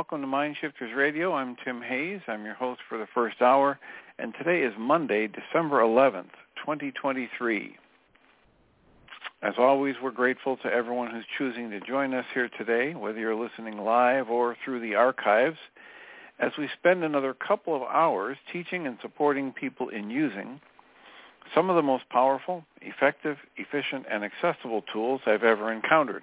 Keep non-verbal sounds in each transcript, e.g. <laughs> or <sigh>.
Welcome to Mind Shifters Radio. I'm Tim Hayes. I'm your host for the first hour, and today is Monday, December 11th, 2023. As always, we're grateful to everyone who's choosing to join us here today, whether you're listening live or through the archives, as we spend another couple of hours teaching and supporting people in using some of the most powerful, effective, efficient, and accessible tools I've ever encountered.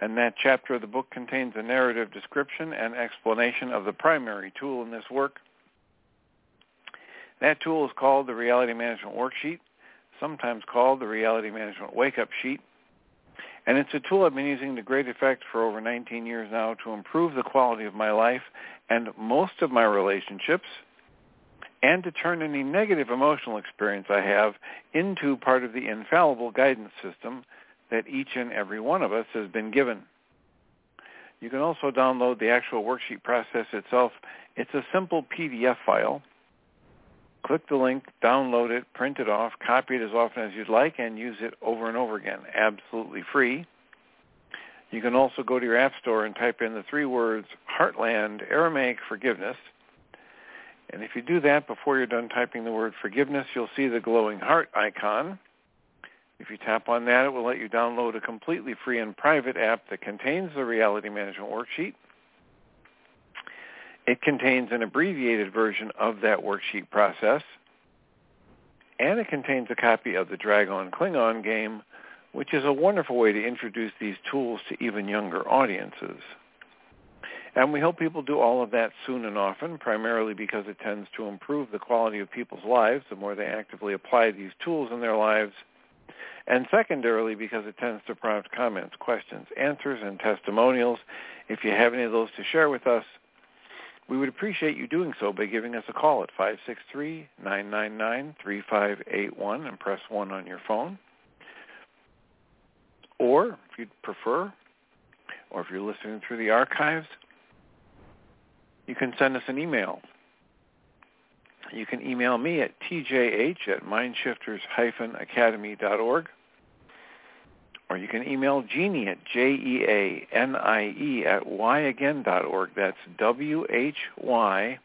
And that chapter of the book contains a narrative description and explanation of the primary tool in this work. That tool is called the Reality Management Worksheet, sometimes called the Reality Management Wake-Up Sheet, and it's a tool I've been using to great effect for over 19 years now to improve the quality of my life and most of my relationships and to turn any negative emotional experience I have into part of the infallible guidance system that each and every one of us has been given. You can also download the actual worksheet process itself. It's a simple PDF file. Click the link, download it, print it off, copy it as often as you'd like, and use it over and over again, absolutely free. You can also go to your app store and type in the three words Heartland Aramaic Forgiveness. And if you do that before you're done typing the word forgiveness, you'll see the glowing heart icon. If you tap on that, it will let you download a completely free and private app that contains the Reality Management Worksheet. It contains an abbreviated version of that worksheet process, and it contains a copy of the Dragon Klingon game, which is a wonderful way to introduce these tools to even younger audiences. And we hope people do all of that soon and often, primarily because it tends to improve the quality of people's lives the more they actively apply these tools in their lives and secondarily because it tends to prompt comments, questions, answers, and testimonials. If you have any of those to share with us, we would appreciate you doing so by giving us a call at 563-999-3581 and press 1 on your phone. Or, if you'd prefer, or if you're listening through the archives, you can send us an email you can email me at tjh at mindshifters-academy.org. Or you can email Jeanie at J-E-A-N-I-E at whyagain.org. That's W-H-Y-A-G-A-I-N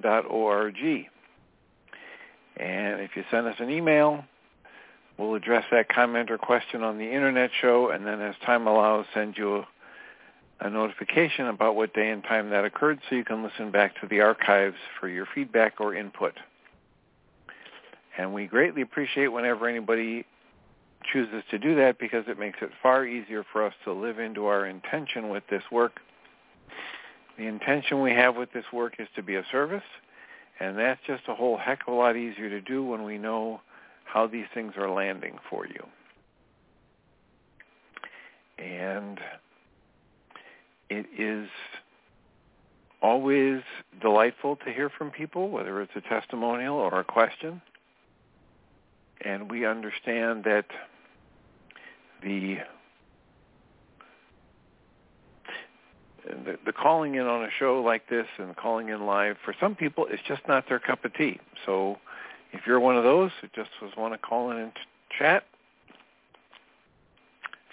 dot O-R-G. And if you send us an email, we'll address that comment or question on the Internet show, and then as time allows, send you a a notification about what day and time that occurred so you can listen back to the archives for your feedback or input. And we greatly appreciate whenever anybody chooses to do that because it makes it far easier for us to live into our intention with this work. The intention we have with this work is to be of service, and that's just a whole heck of a lot easier to do when we know how these things are landing for you. And it is always delightful to hear from people, whether it's a testimonial or a question. and we understand that the the, the calling in on a show like this and calling in live for some people is just not their cup of tea. So if you're one of those who just was want to call in and chat,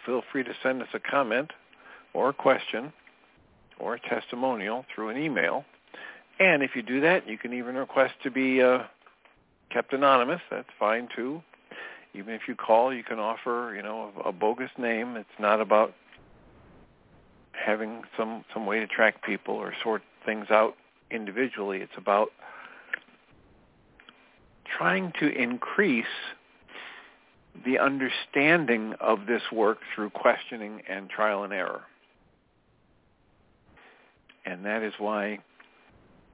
feel free to send us a comment or a question or a testimonial through an email. And if you do that, you can even request to be uh, kept anonymous. That's fine too. Even if you call, you can offer, you know, a, a bogus name. It's not about having some some way to track people or sort things out individually. It's about trying to increase the understanding of this work through questioning and trial and error. And that is why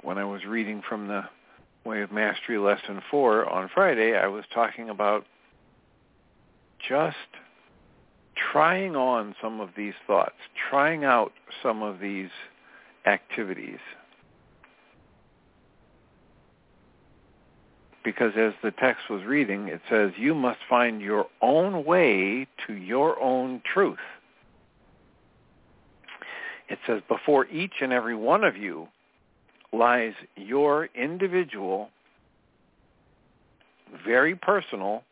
when I was reading from the Way of Mastery Lesson 4 on Friday, I was talking about just trying on some of these thoughts, trying out some of these activities. Because as the text was reading, it says, you must find your own way to your own truth. It says, before each and every one of you lies your individual, very personal,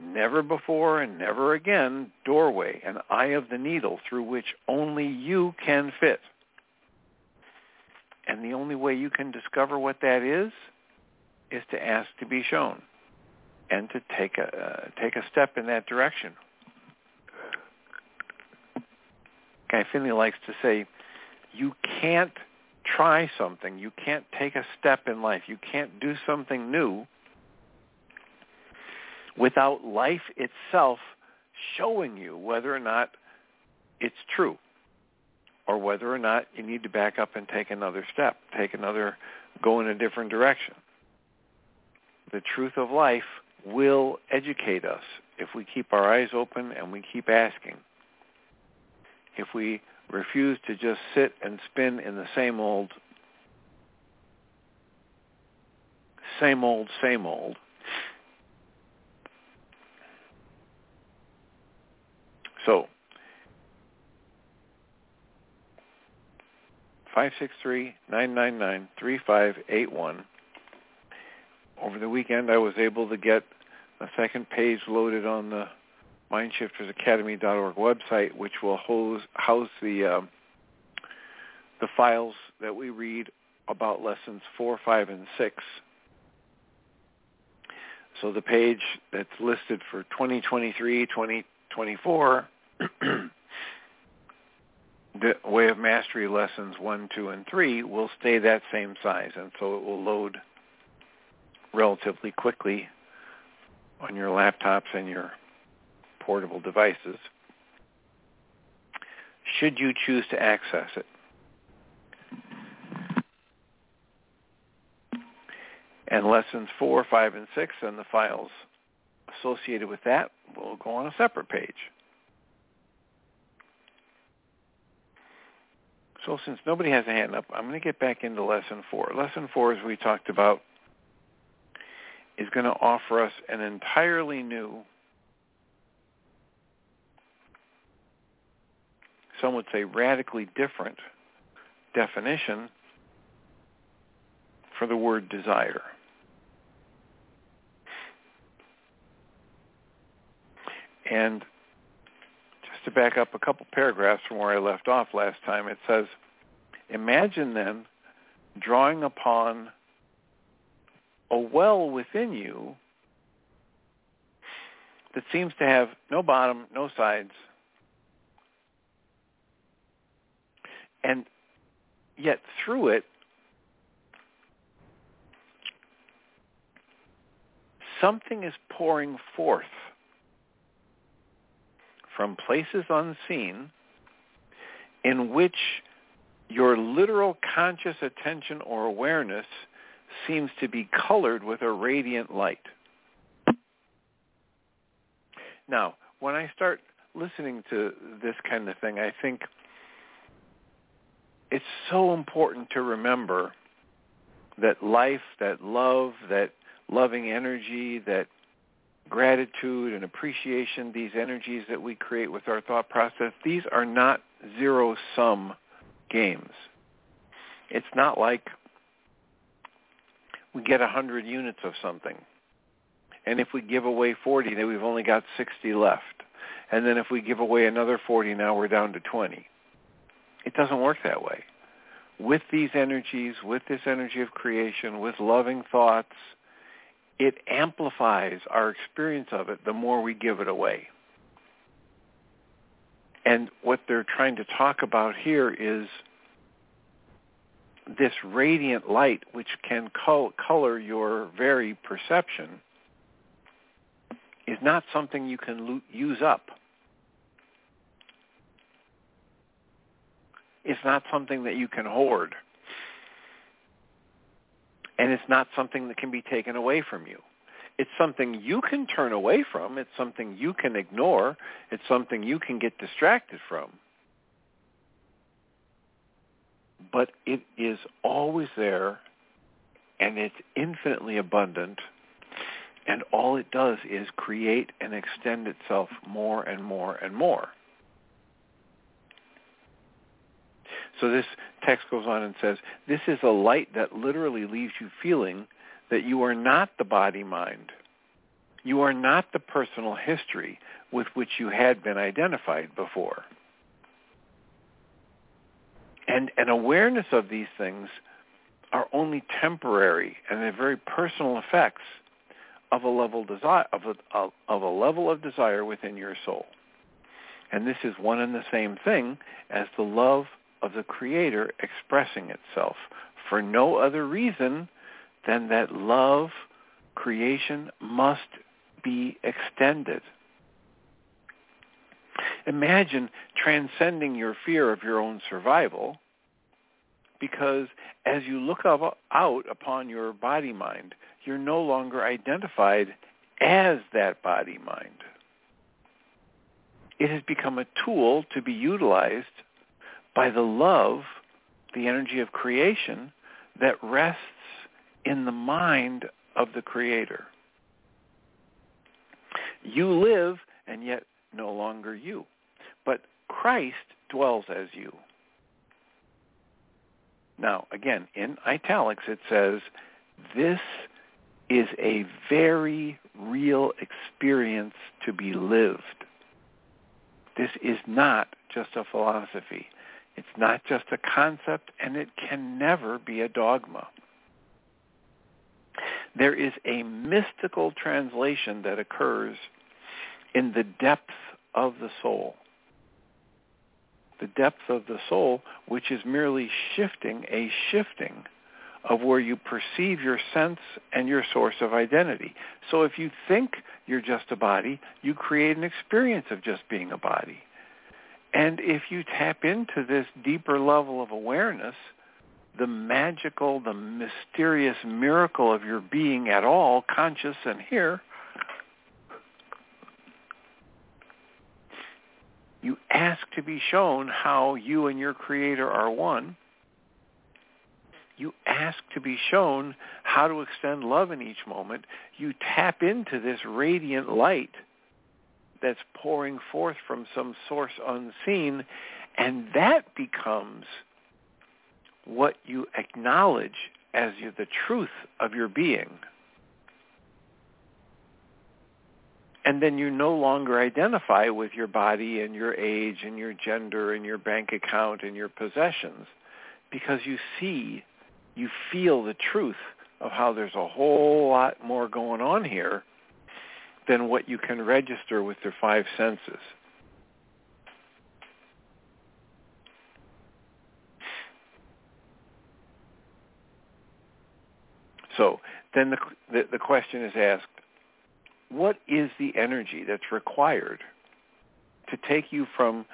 never before and never again doorway, an eye of the needle through which only you can fit. And the only way you can discover what that is is to ask to be shown and to take a uh, take a step in that direction. Guy Finley likes to say, you can't try something, you can't take a step in life, you can't do something new without life itself showing you whether or not it's true or whether or not you need to back up and take another step, take another, go in a different direction. The truth of life will educate us if we keep our eyes open and we keep asking. If we refuse to just sit and spin in the same old, same old, same old, So, 563-999-3581. Over the weekend, I was able to get a second page loaded on the mindshiftersacademy.org website, which will house, the uh, the files that we read about lessons four, five, and six. So the page that's listed for 2023, 2024 <clears throat> the Way of Mastery lessons 1, 2, and 3 will stay that same size, and so it will load relatively quickly on your laptops and your portable devices should you choose to access it. And lessons 4, 5, and 6 and the files associated with that will go on a separate page. So since nobody has a hand up, I'm going to get back into lesson four. Lesson four, as we talked about, is going to offer us an entirely new, some would say radically different definition for the word desire. And just to back up a couple paragraphs from where I left off last time, it says, imagine then drawing upon a well within you that seems to have no bottom, no sides, and yet through it, something is pouring forth from places unseen in which your literal conscious attention or awareness seems to be colored with a radiant light. Now, when I start listening to this kind of thing, I think it's so important to remember that life, that love, that loving energy, that gratitude and appreciation, these energies that we create with our thought process, these are not zero-sum games. It's not like we get 100 units of something. And if we give away 40, then we've only got 60 left. And then if we give away another 40, now we're down to 20. It doesn't work that way. With these energies, with this energy of creation, with loving thoughts, it amplifies our experience of it the more we give it away. And what they're trying to talk about here is this radiant light which can color your very perception is not something you can use up. It's not something that you can hoard. And it's not something that can be taken away from you. It's something you can turn away from. It's something you can ignore. It's something you can get distracted from. But it is always there and it's infinitely abundant and all it does is create and extend itself more and more and more. So this text goes on and says, this is a light that literally leaves you feeling that you are not the body-mind. You are not the personal history with which you had been identified before. And an awareness of these things are only temporary and they're very personal effects of a level desire of a, of a level of desire within your soul. And this is one and the same thing as the love of the Creator expressing itself for no other reason than that love creation must be extended. Imagine transcending your fear of your own survival because as you look out upon your body-mind, you're no longer identified as that body-mind. It has become a tool to be utilized by the love, the energy of creation, that rests in the mind of the Creator. You live, and yet no longer you. But Christ dwells as you. Now, again, in italics it says, this is a very real experience to be lived. This is not just a philosophy. It's not just a concept, and it can never be a dogma. There is a mystical translation that occurs in the depth of the soul. The depth of the soul, which is merely shifting a shifting of where you perceive your sense and your source of identity. So if you think you're just a body, you create an experience of just being a body. And if you tap into this deeper level of awareness, the magical, the mysterious miracle of your being at all, conscious and here, you ask to be shown how you and your Creator are one. You ask to be shown how to extend love in each moment. You tap into this radiant light that's pouring forth from some source unseen, and that becomes what you acknowledge as you, the truth of your being. And then you no longer identify with your body and your age and your gender and your bank account and your possessions because you see, you feel the truth of how there's a whole lot more going on here than what you can register with your five senses. So then the, the, the question is asked, what is the energy that's required to take you from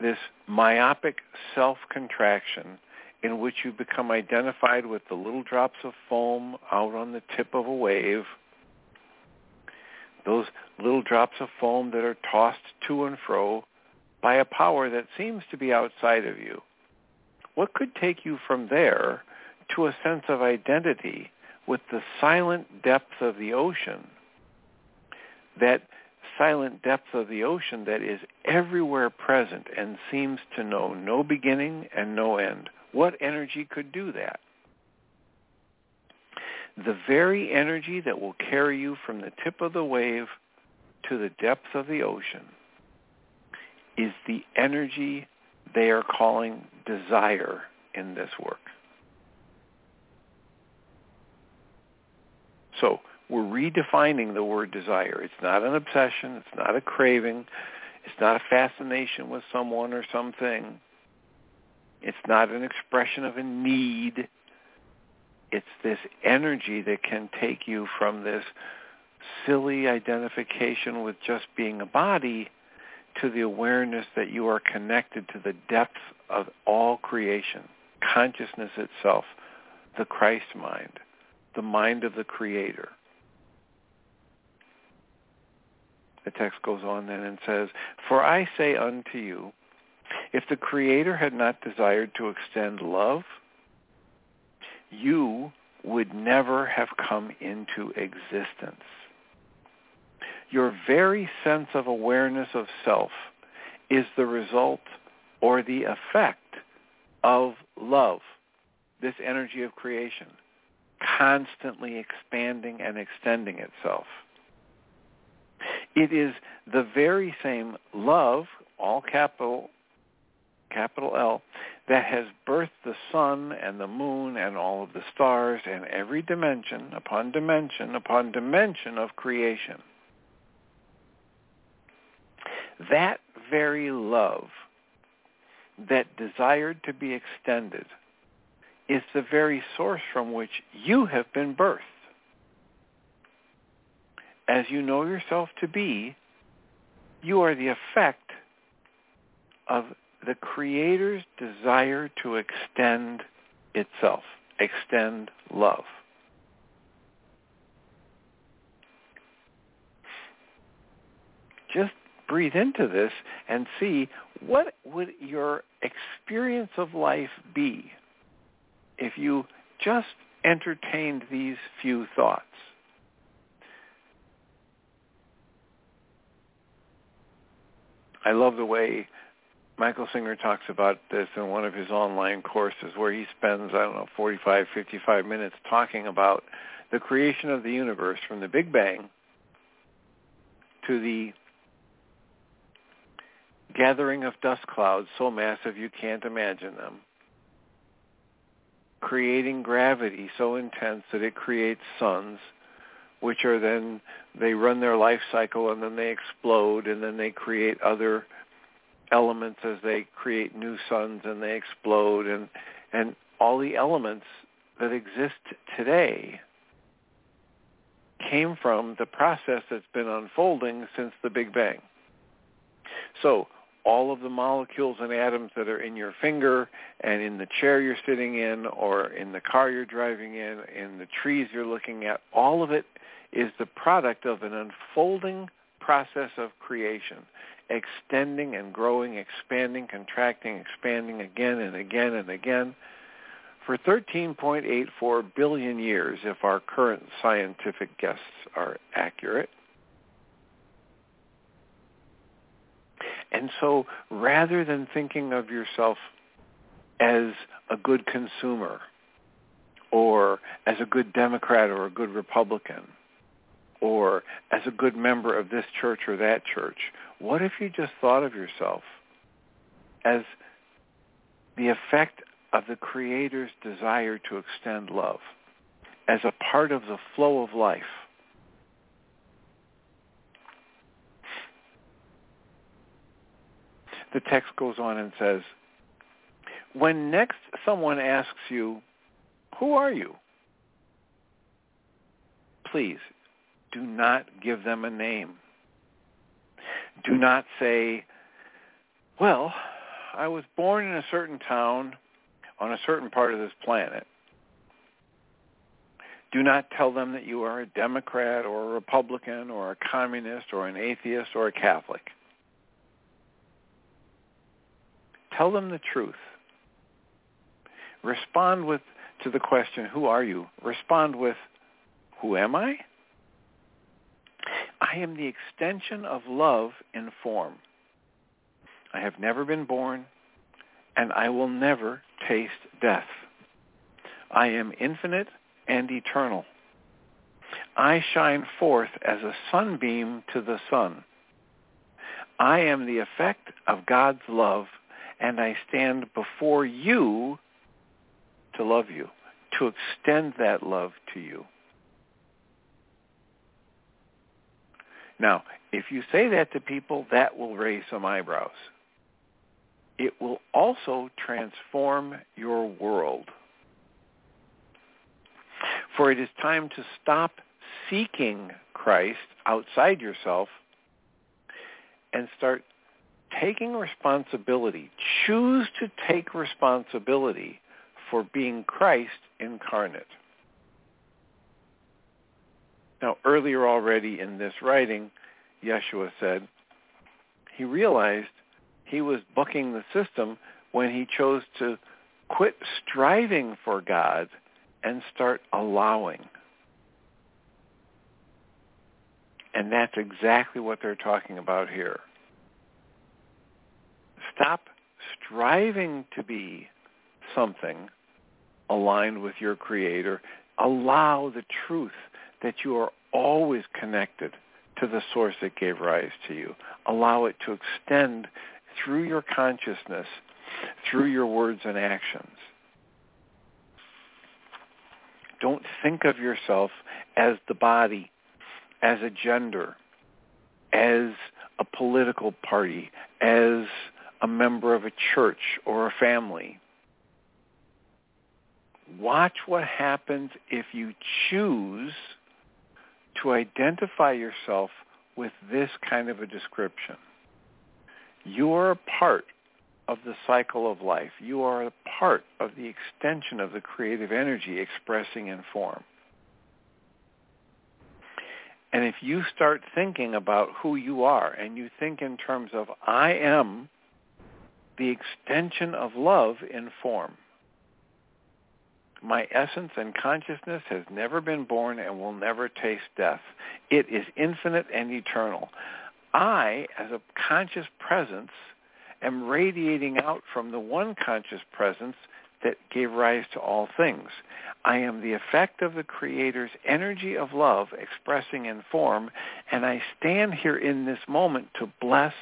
this myopic self-contraction in which you become identified with the little drops of foam out on the tip of a wave those little drops of foam that are tossed to and fro by a power that seems to be outside of you. What could take you from there to a sense of identity with the silent depths of the ocean that silent depth of the ocean that is everywhere present and seems to know no beginning and no end. What energy could do that? The very energy that will carry you from the tip of the wave to the depth of the ocean is the energy they are calling desire in this work. So we're redefining the word desire. It's not an obsession. It's not a craving. It's not a fascination with someone or something. It's not an expression of a need. It's this energy that can take you from this silly identification with just being a body to the awareness that you are connected to the depth of all creation, consciousness itself, the Christ mind, the mind of the Creator. The text goes on then and says, For I say unto you, if the Creator had not desired to extend love, you would never have come into existence. Your very sense of awareness of self is the result or the effect of love, this energy of creation, constantly expanding and extending itself. It is the very same love, all capital, capital L, that has birthed the sun and the moon and all of the stars and every dimension upon dimension upon dimension of creation. That very love that desired to be extended is the very source from which you have been birthed as you know yourself to be, you are the effect of the Creator's desire to extend itself, extend love. Just breathe into this and see what would your experience of life be if you just entertained these few thoughts. I love the way Michael Singer talks about this in one of his online courses where he spends, I don't know, 45, 55 minutes talking about the creation of the universe from the Big Bang to the gathering of dust clouds so massive you can't imagine them, creating gravity so intense that it creates suns, which are then they run their life cycle and then they explode and then they create other elements as they create new suns and they explode and and all the elements that exist today came from the process that's been unfolding since the Big Bang. So all of the molecules and atoms that are in your finger and in the chair you're sitting in or in the car you're driving in, in the trees you're looking at, all of it is the product of an unfolding process of creation, extending and growing, expanding, contracting, expanding again and again and again for 13.84 billion years if our current scientific guesses are accurate. And so rather than thinking of yourself as a good consumer or as a good Democrat or a good Republican or as a good member of this church or that church, what if you just thought of yourself as the effect of the Creator's desire to extend love, as a part of the flow of life? the text goes on and says, when next someone asks you, who are you? Please do not give them a name. Do not say, well, I was born in a certain town on a certain part of this planet. Do not tell them that you are a Democrat or a Republican or a communist or an atheist or a Catholic. Tell them the truth. Respond with to the question, who are you? Respond with, who am I? I am the extension of love in form. I have never been born, and I will never taste death. I am infinite and eternal. I shine forth as a sunbeam to the sun. I am the effect of God's love, and I stand before you to love you, to extend that love to you. Now, if you say that to people, that will raise some eyebrows. It will also transform your world. For it is time to stop seeking Christ outside yourself and start taking responsibility. Choose to take responsibility for being Christ incarnate. Now, earlier already in this writing, Yeshua said he realized he was bucking the system when he chose to quit striving for God and start allowing. And that's exactly what they're talking about here. Stop striving to be something aligned with your creator. Allow the truth that you are always connected to the source that gave rise to you. Allow it to extend through your consciousness, through your words and actions. Don't think of yourself as the body, as a gender, as a political party, as a member of a church or a family. Watch what happens if you choose to identify yourself with this kind of a description. You are a part of the cycle of life. You are a part of the extension of the creative energy expressing in form. And if you start thinking about who you are and you think in terms of I am the extension of love in form, my essence and consciousness has never been born and will never taste death. It is infinite and eternal. I, as a conscious presence, am radiating out from the one conscious presence that gave rise to all things. I am the effect of the Creator's energy of love expressing in form, and I stand here in this moment to bless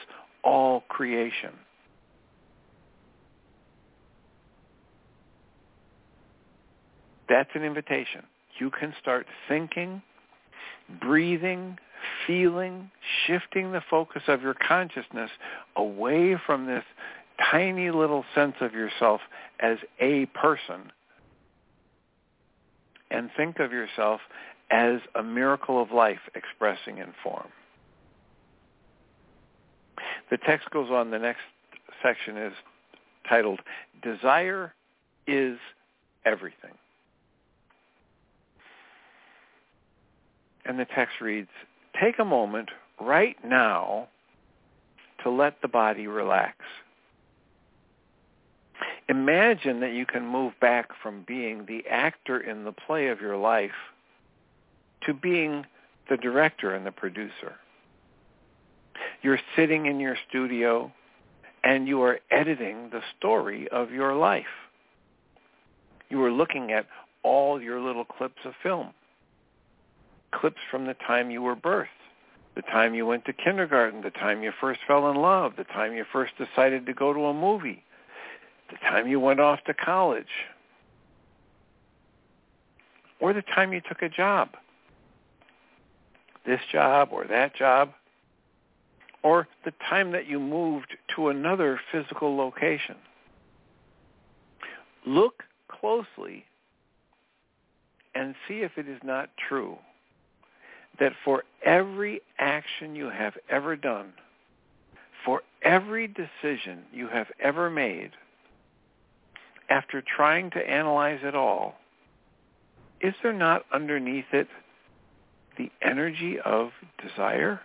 all creation. That's an invitation. You can start thinking, breathing, feeling, shifting the focus of your consciousness away from this tiny little sense of yourself as a person and think of yourself as a miracle of life expressing in form. The text goes on. The next section is titled, Desire is Everything. And the text reads, take a moment right now to let the body relax. Imagine that you can move back from being the actor in the play of your life to being the director and the producer. You're sitting in your studio and you are editing the story of your life. You are looking at all your little clips of film clips from the time you were birthed, the time you went to kindergarten, the time you first fell in love, the time you first decided to go to a movie, the time you went off to college, or the time you took a job, this job or that job, or the time that you moved to another physical location. Look closely and see if it is not true that for every action you have ever done, for every decision you have ever made, after trying to analyze it all, is there not underneath it the energy of desire?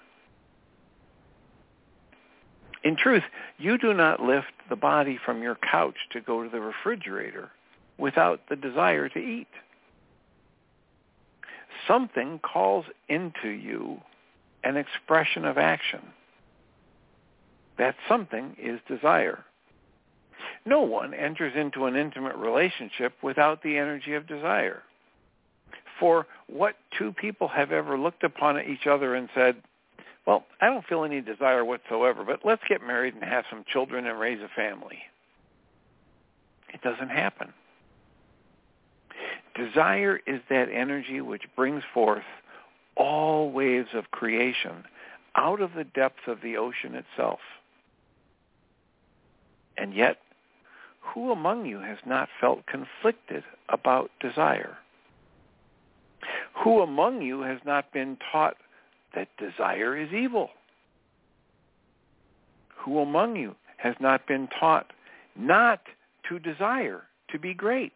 In truth, you do not lift the body from your couch to go to the refrigerator without the desire to eat something calls into you an expression of action. That something is desire. No one enters into an intimate relationship without the energy of desire. For what two people have ever looked upon each other and said, well, I don't feel any desire whatsoever, but let's get married and have some children and raise a family. It doesn't happen. Desire is that energy which brings forth all waves of creation out of the depths of the ocean itself. And yet, who among you has not felt conflicted about desire? Who among you has not been taught that desire is evil? Who among you has not been taught not to desire to be great?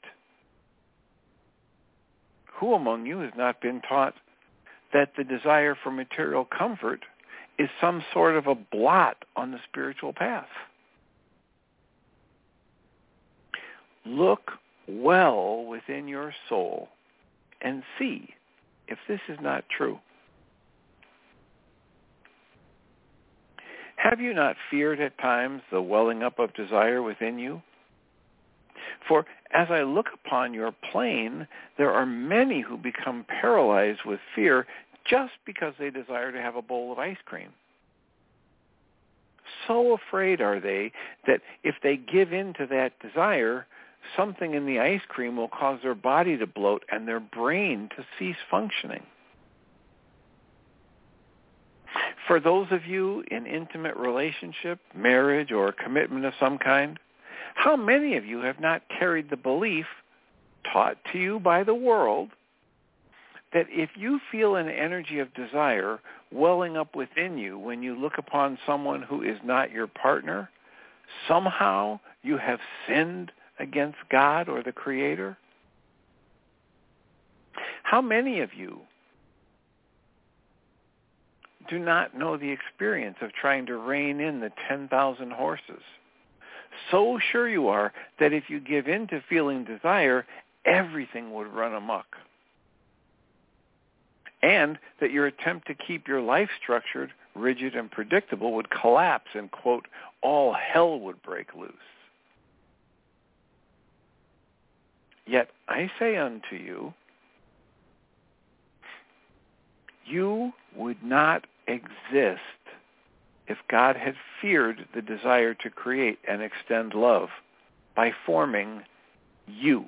Who among you has not been taught that the desire for material comfort is some sort of a blot on the spiritual path? Look well within your soul and see if this is not true. Have you not feared at times the welling up of desire within you? For as I look upon your plane, there are many who become paralyzed with fear just because they desire to have a bowl of ice cream. So afraid are they that if they give in to that desire, something in the ice cream will cause their body to bloat and their brain to cease functioning. For those of you in intimate relationship, marriage, or commitment of some kind, how many of you have not carried the belief taught to you by the world that if you feel an energy of desire welling up within you when you look upon someone who is not your partner, somehow you have sinned against God or the Creator? How many of you do not know the experience of trying to rein in the 10,000 horses? So sure you are that if you give in to feeling desire, everything would run amok. And that your attempt to keep your life structured, rigid, and predictable would collapse and, quote, all hell would break loose. Yet I say unto you, you would not exist if God had feared the desire to create and extend love by forming you.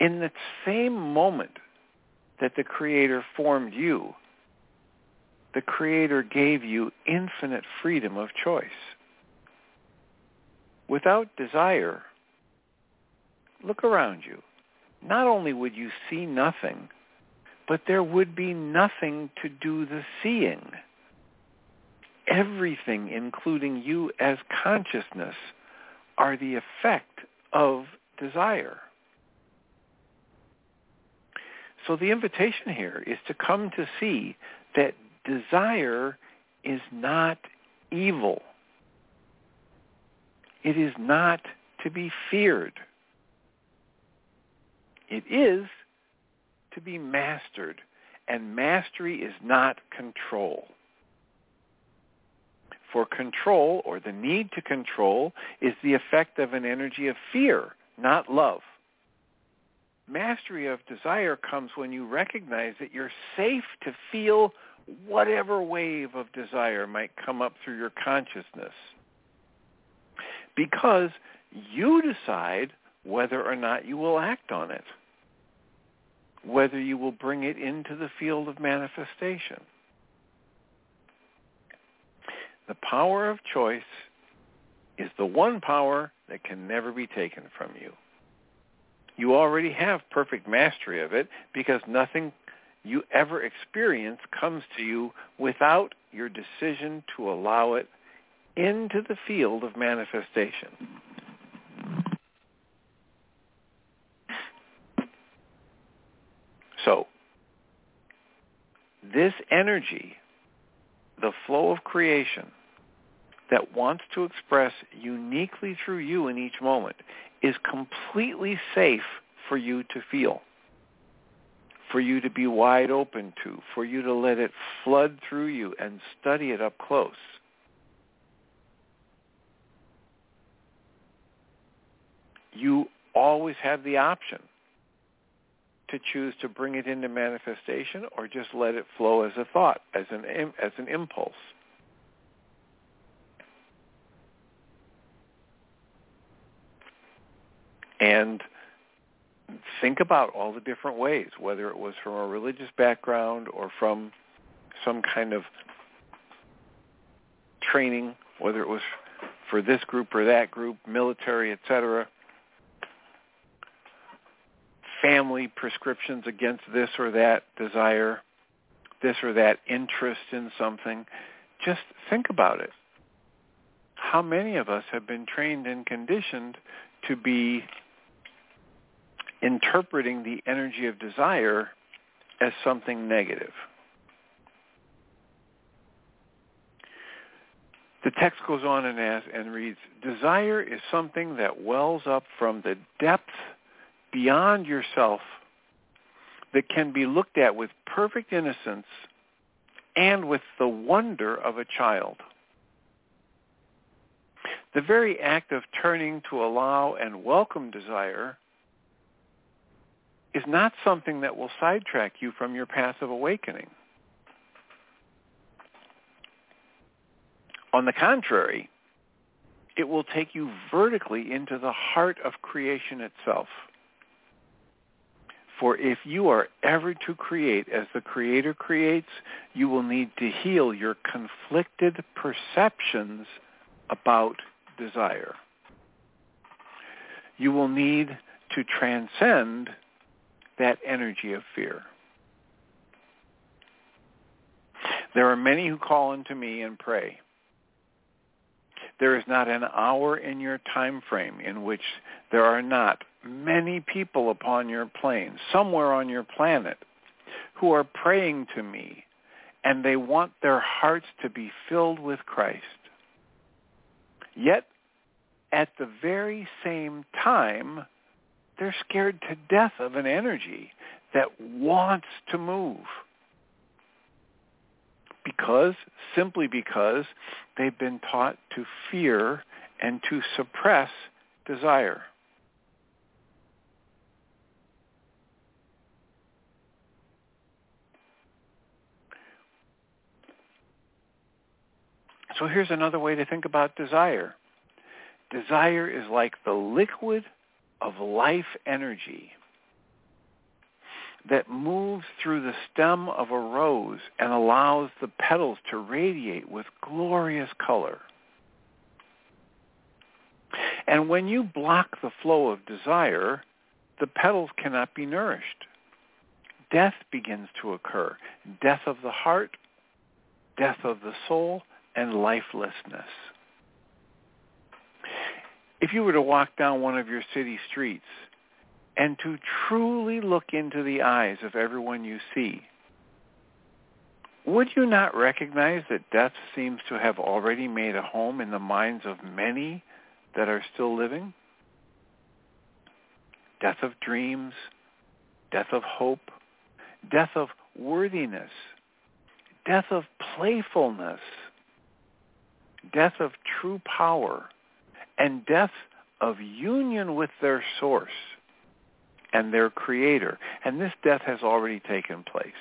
In the same moment that the Creator formed you, the Creator gave you infinite freedom of choice. Without desire, look around you. Not only would you see nothing, but there would be nothing to do the seeing. Everything, including you as consciousness, are the effect of desire. So the invitation here is to come to see that desire is not evil. It is not to be feared. It is to be mastered, and mastery is not control. For control, or the need to control, is the effect of an energy of fear, not love. Mastery of desire comes when you recognize that you're safe to feel whatever wave of desire might come up through your consciousness because you decide whether or not you will act on it, whether you will bring it into the field of manifestation. The power of choice is the one power that can never be taken from you. You already have perfect mastery of it because nothing you ever experience comes to you without your decision to allow it into the field of manifestation. So, this energy, the flow of creation that wants to express uniquely through you in each moment, is completely safe for you to feel. for you to be wide open to, for you to let it flood through you and study it up close. You always have the option to choose to bring it into manifestation or just let it flow as a thought, as an as an impulse. And think about all the different ways, whether it was from a religious background or from some kind of training, whether it was for this group or that group, military, etc family prescriptions against this or that desire, this or that interest in something. Just think about it. How many of us have been trained and conditioned to be interpreting the energy of desire as something negative? The text goes on and, asks, and reads, Desire is something that wells up from the depth beyond yourself that can be looked at with perfect innocence and with the wonder of a child. The very act of turning to allow and welcome desire is not something that will sidetrack you from your path of awakening. On the contrary, it will take you vertically into the heart of creation itself. For if you are ever to create as the Creator creates, you will need to heal your conflicted perceptions about desire. You will need to transcend that energy of fear. There are many who call unto me and pray. There is not an hour in your time frame in which there are not many people upon your plane, somewhere on your planet, who are praying to me, and they want their hearts to be filled with Christ. Yet, at the very same time, they're scared to death of an energy that wants to move. Because, simply because, they've been taught to fear and to suppress desire. So here's another way to think about desire. Desire is like the liquid of life energy that moves through the stem of a rose and allows the petals to radiate with glorious color. And when you block the flow of desire, the petals cannot be nourished. Death begins to occur. Death of the heart, death of the soul, and lifelessness. If you were to walk down one of your city streets and to truly look into the eyes of everyone you see, would you not recognize that death seems to have already made a home in the minds of many that are still living? Death of dreams, death of hope, death of worthiness, death of playfulness, death of true power, and death of union with their source and their creator. And this death has already taken place.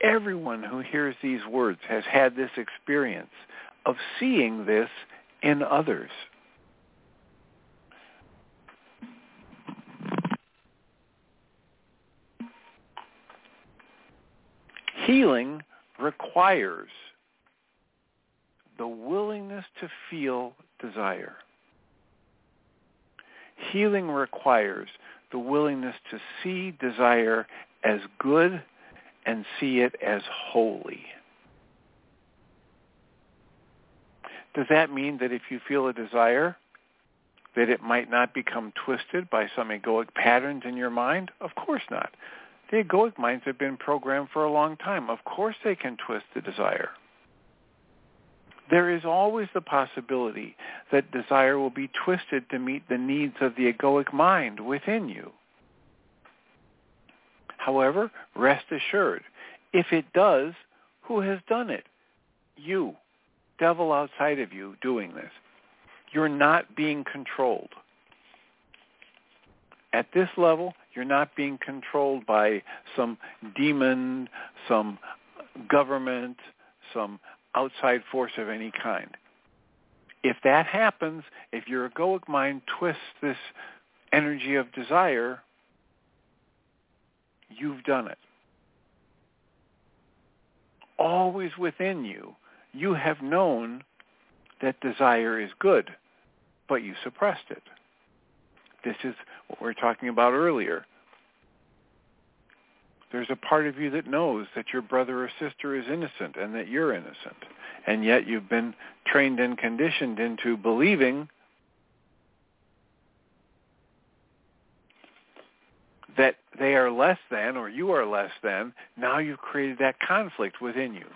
Everyone who hears these words has had this experience of seeing this in others. Healing requires the willingness to feel desire. Healing requires the willingness to see desire as good and see it as holy. Does that mean that if you feel a desire, that it might not become twisted by some egoic patterns in your mind? Of course not. The egoic minds have been programmed for a long time. Of course they can twist the desire there is always the possibility that desire will be twisted to meet the needs of the egoic mind within you. However, rest assured, if it does, who has done it? You, devil outside of you doing this. You're not being controlled. At this level, you're not being controlled by some demon, some government, some outside force of any kind. If that happens, if your egoic mind twists this energy of desire, you've done it. Always within you, you have known that desire is good, but you suppressed it. This is what we were talking about earlier. There's a part of you that knows that your brother or sister is innocent and that you're innocent. And yet you've been trained and conditioned into believing that they are less than or you are less than. Now you've created that conflict within you.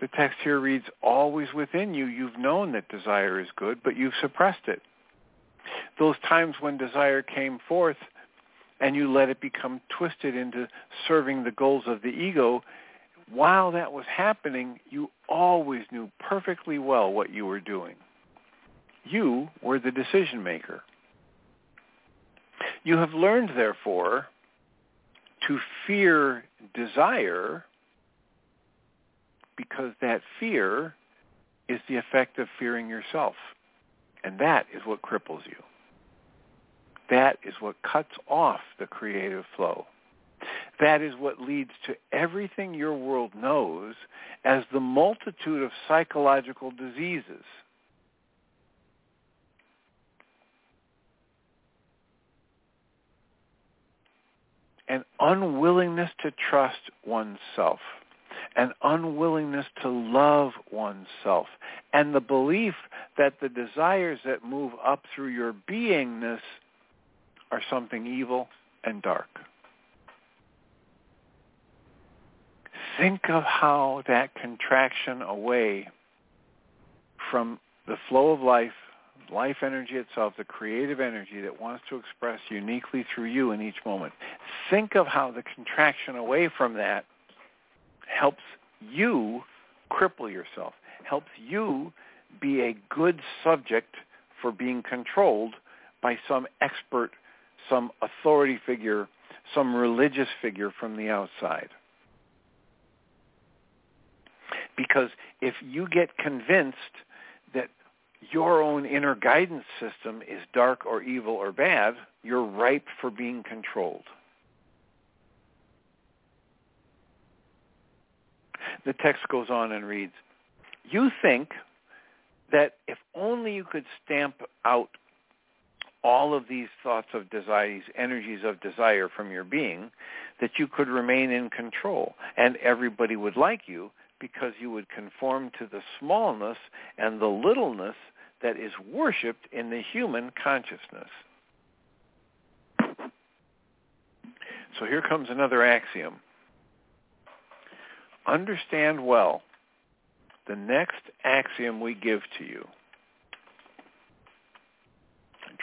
The text here reads, always within you, you've known that desire is good, but you've suppressed it. Those times when desire came forth and you let it become twisted into serving the goals of the ego, while that was happening, you always knew perfectly well what you were doing. You were the decision maker. You have learned, therefore, to fear desire because that fear is the effect of fearing yourself. And that is what cripples you. That is what cuts off the creative flow. That is what leads to everything your world knows as the multitude of psychological diseases. An unwillingness to trust oneself, an unwillingness to love oneself, and the belief that the desires that move up through your beingness are something evil and dark. Think of how that contraction away from the flow of life, life energy itself, the creative energy that wants to express uniquely through you in each moment. Think of how the contraction away from that helps you cripple yourself, helps you be a good subject for being controlled by some expert some authority figure, some religious figure from the outside. Because if you get convinced that your own inner guidance system is dark or evil or bad, you're ripe for being controlled. The text goes on and reads, you think that if only you could stamp out all of these thoughts of desire, these energies of desire from your being, that you could remain in control and everybody would like you because you would conform to the smallness and the littleness that is worshipped in the human consciousness. So here comes another axiom. Understand well the next axiom we give to you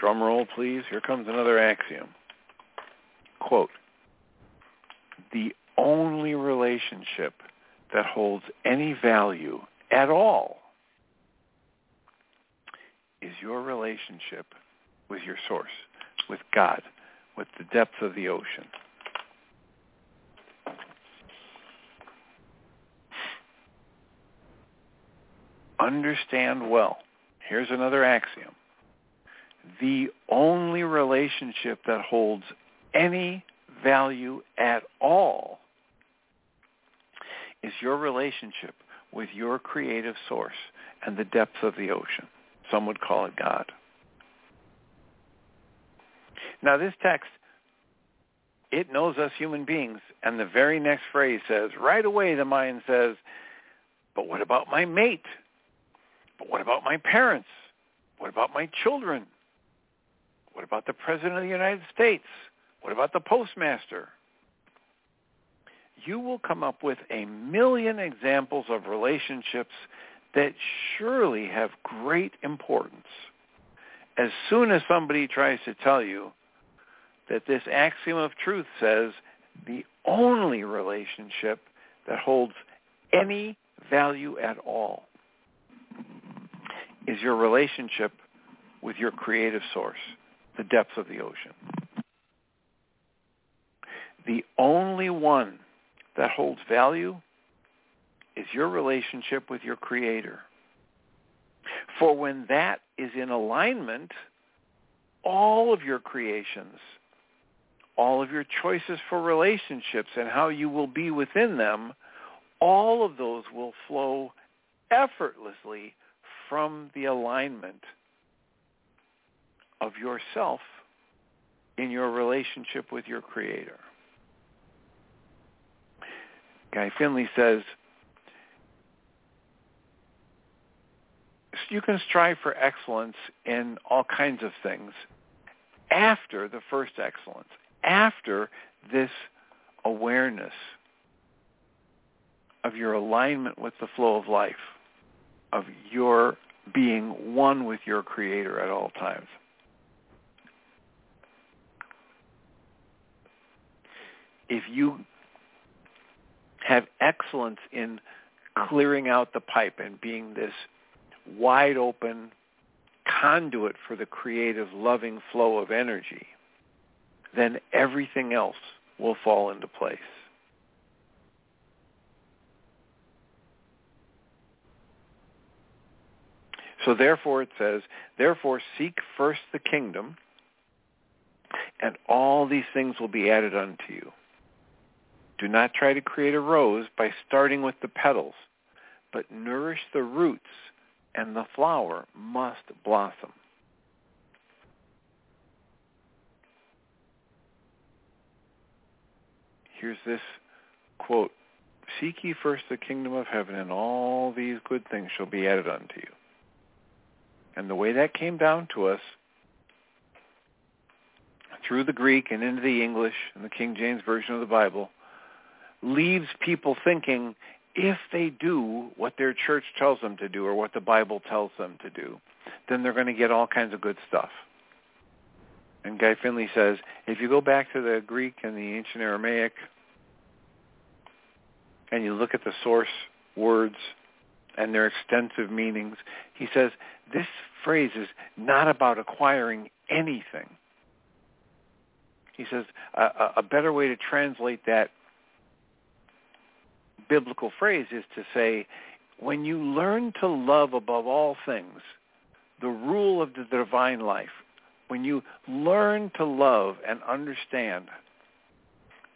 Drum roll, please. Here comes another axiom. Quote, the only relationship that holds any value at all is your relationship with your source, with God, with the depth of the ocean. Understand well. Here's another axiom the only relationship that holds any value at all is your relationship with your creative source and the depths of the ocean. Some would call it God. Now this text, it knows us human beings, and the very next phrase says, right away the mind says, but what about my mate? But what about my parents? What about my children? What about the President of the United States? What about the postmaster? You will come up with a million examples of relationships that surely have great importance. As soon as somebody tries to tell you that this axiom of truth says the only relationship that holds any value at all is your relationship with your creative source, the depths of the ocean. The only one that holds value is your relationship with your creator. For when that is in alignment, all of your creations, all of your choices for relationships and how you will be within them, all of those will flow effortlessly from the alignment of yourself in your relationship with your creator. Guy Finley says, you can strive for excellence in all kinds of things after the first excellence, after this awareness of your alignment with the flow of life, of your being one with your creator at all times. If you have excellence in clearing out the pipe and being this wide open conduit for the creative, loving flow of energy, then everything else will fall into place. So therefore it says, therefore seek first the kingdom, and all these things will be added unto you. Do not try to create a rose by starting with the petals, but nourish the roots and the flower must blossom. Here's this quote, Seek ye first the kingdom of heaven, and all these good things shall be added unto you. And the way that came down to us through the Greek and into the English and the King James Version of the Bible leaves people thinking if they do what their church tells them to do or what the Bible tells them to do, then they're going to get all kinds of good stuff. And Guy Finley says, if you go back to the Greek and the ancient Aramaic and you look at the source words and their extensive meanings, he says this phrase is not about acquiring anything. He says a, a better way to translate that biblical phrase is to say, when you learn to love above all things, the rule of the divine life, when you learn to love and understand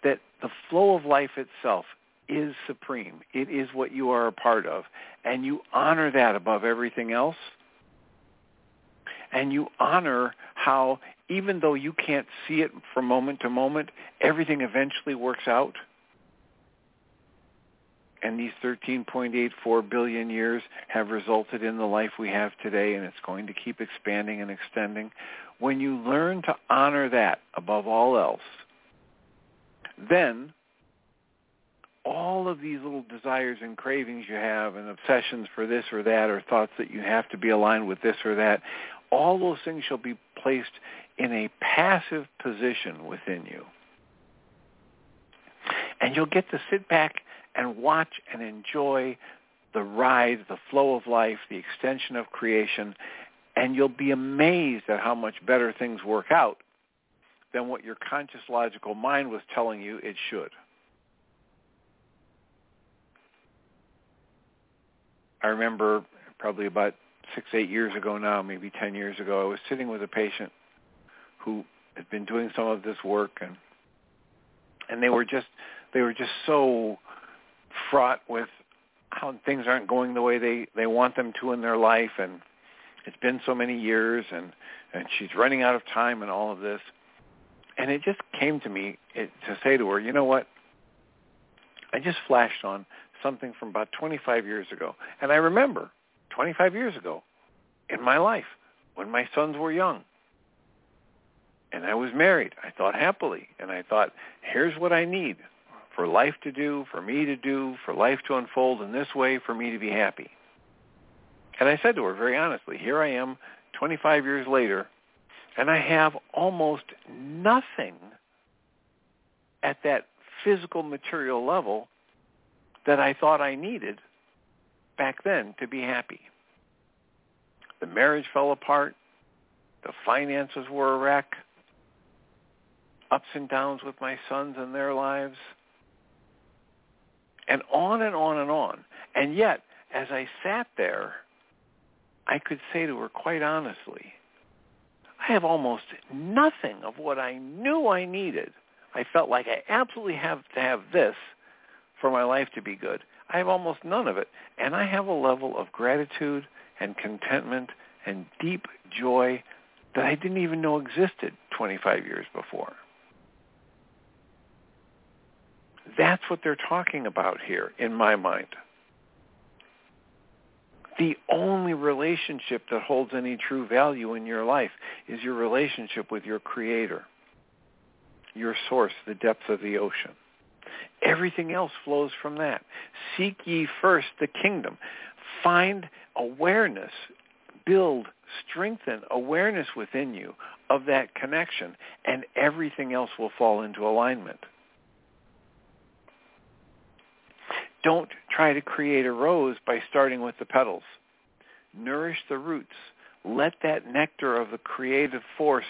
that the flow of life itself is supreme, it is what you are a part of, and you honor that above everything else, and you honor how even though you can't see it from moment to moment, everything eventually works out and these 13.84 billion years have resulted in the life we have today, and it's going to keep expanding and extending. When you learn to honor that above all else, then all of these little desires and cravings you have and obsessions for this or that or thoughts that you have to be aligned with this or that, all those things shall be placed in a passive position within you. And you'll get to sit back and watch and enjoy the ride, the flow of life, the extension of creation, and you'll be amazed at how much better things work out than what your conscious logical mind was telling you it should. I remember probably about six, eight years ago now, maybe 10 years ago, I was sitting with a patient who had been doing some of this work and and they were just they were just so fraught with how things aren't going the way they they want them to in their life and it's been so many years and and she's running out of time and all of this. And it just came to me it, to say to her you know what? I just flashed on something from about 25 years ago. And i remember 25 years ago in my life when my sons were young and i was married. I thought happily and i thought here's what i need for life to do, for me to do, for life to unfold in this way, for me to be happy. And I said to her very honestly, here I am 25 years later, And I have almost nothing at that physical material level that I thought I needed back then to be happy. The marriage fell apart. The finances were a wreck. Ups and downs with my sons and their lives. And on and on and on. And yet, as I sat there, I could say to her quite honestly, I have almost nothing of what I knew I needed. I felt like I absolutely have to have this for my life to be good. I have almost none of it. And I have a level of gratitude and contentment and deep joy that I didn't even know existed 25 years before. That's what they're talking about here in my mind. The only relationship that holds any true value in your life is your relationship with your creator, your source, the depths of the ocean. Everything else flows from that. Seek ye first the kingdom. Find awareness, build, strengthen awareness within you of that connection, and everything else will fall into alignment. Don't try to create a rose by starting with the petals. Nourish the roots. Let that nectar of the creative force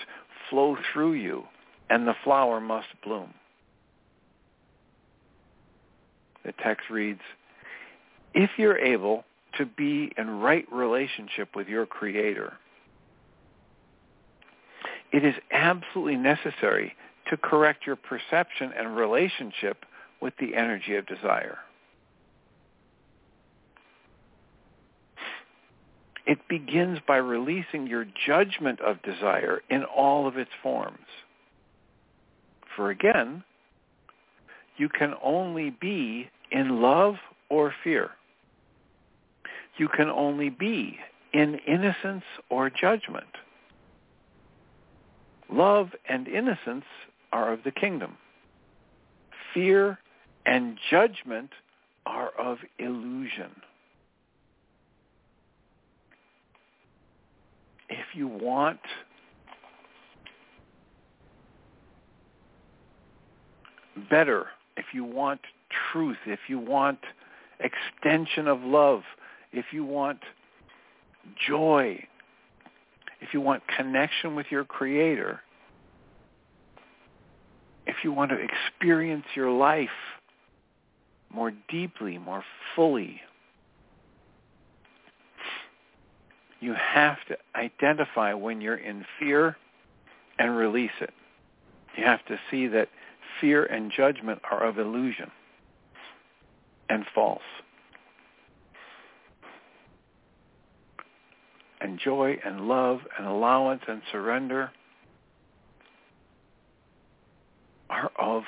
flow through you, and the flower must bloom. The text reads, if you're able to be in right relationship with your Creator, it is absolutely necessary to correct your perception and relationship with the energy of desire. It begins by releasing your judgment of desire in all of its forms. For again, you can only be in love or fear. You can only be in innocence or judgment. Love and innocence are of the kingdom. Fear and judgment are of illusion. If you want better, if you want truth, if you want extension of love, if you want joy, if you want connection with your creator, if you want to experience your life more deeply, more fully, you have to identify when you're in fear and release it. You have to see that fear and judgment are of illusion and false. And joy and love and allowance and surrender are of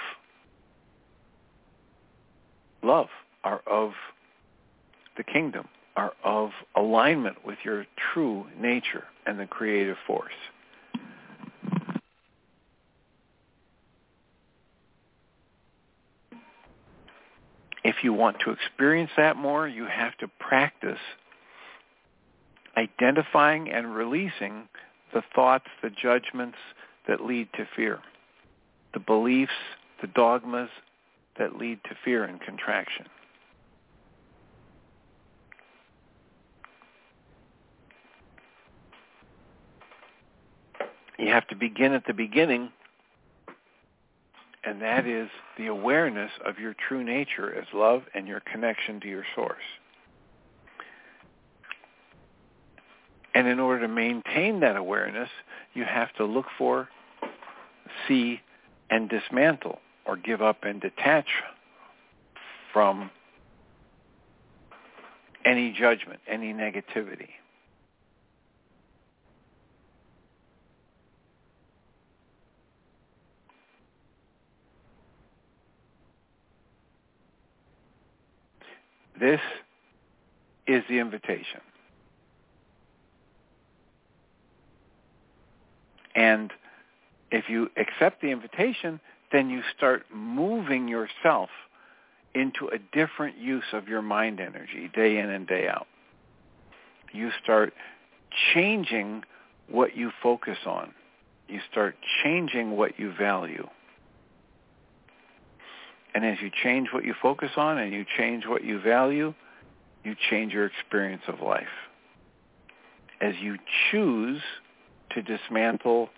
love, are of the kingdom are of alignment with your true nature and the creative force. If you want to experience that more, you have to practice identifying and releasing the thoughts, the judgments that lead to fear, the beliefs, the dogmas that lead to fear and contraction. You have to begin at the beginning, and that is the awareness of your true nature as love and your connection to your source. And in order to maintain that awareness, you have to look for, see, and dismantle or give up and detach from any judgment, any negativity. This is the invitation. And if you accept the invitation, then you start moving yourself into a different use of your mind energy day in and day out. You start changing what you focus on. you start changing what you value. And as you change what you focus on and you change what you value, you change your experience of life. As you choose to dismantle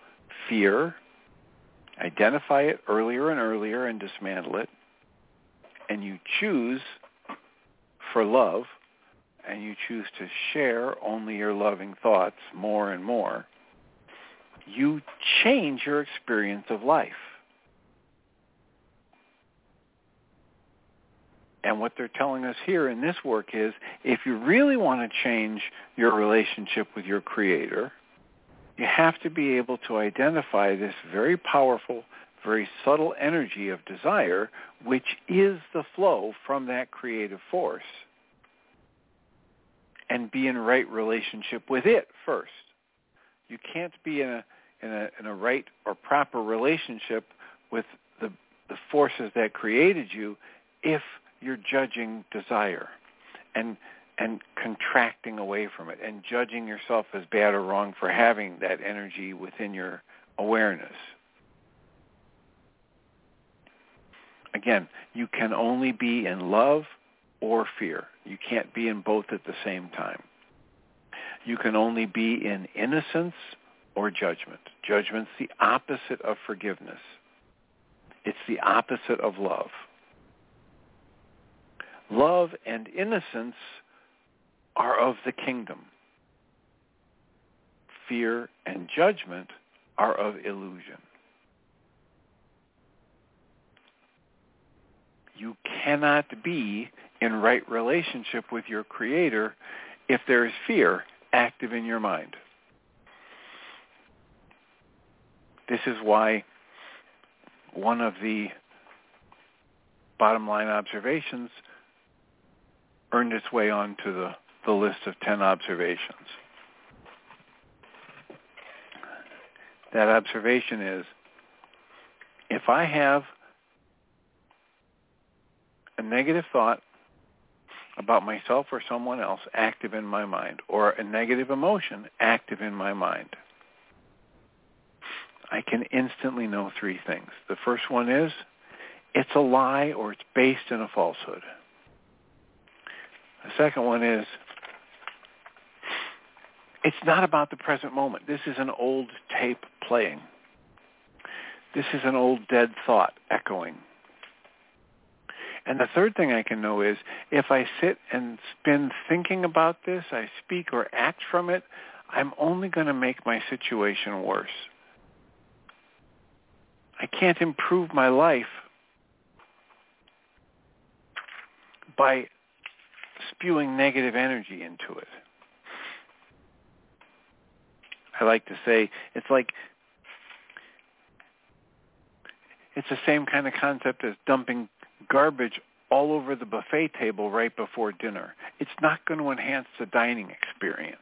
fear, identify it earlier and earlier and dismantle it, and you choose for love, and you choose to share only your loving thoughts more and more, you change your experience of life. And what they're telling us here in this work is if you really want to change your relationship with your creator, you have to be able to identify this very powerful, very subtle energy of desire, which is the flow from that creative force, and be in right relationship with it first. You can't be in a in a in a right or proper relationship with the the forces that created you if you're judging desire and and contracting away from it and judging yourself as bad or wrong for having that energy within your awareness. Again, you can only be in love or fear. You can't be in both at the same time. You can only be in innocence or judgment. Judgment's the opposite of forgiveness. It's the opposite of love. Love and innocence are of the kingdom. Fear and judgment are of illusion. You cannot be in right relationship with your creator if there is fear active in your mind. This is why one of the bottom line observations earned its way onto the, the list of 10 observations. That observation is, if I have a negative thought about myself or someone else active in my mind, or a negative emotion active in my mind, I can instantly know three things. The first one is, it's a lie or it's based in a falsehood. The second one is it's not about the present moment. This is an old tape playing. This is an old dead thought echoing. And the third thing I can know is if I sit and spend thinking about this, I speak or act from it, I'm only going to make my situation worse. I can't improve my life by spewing negative energy into it. I like to say it's like it's the same kind of concept as dumping garbage all over the buffet table right before dinner. It's not going to enhance the dining experience.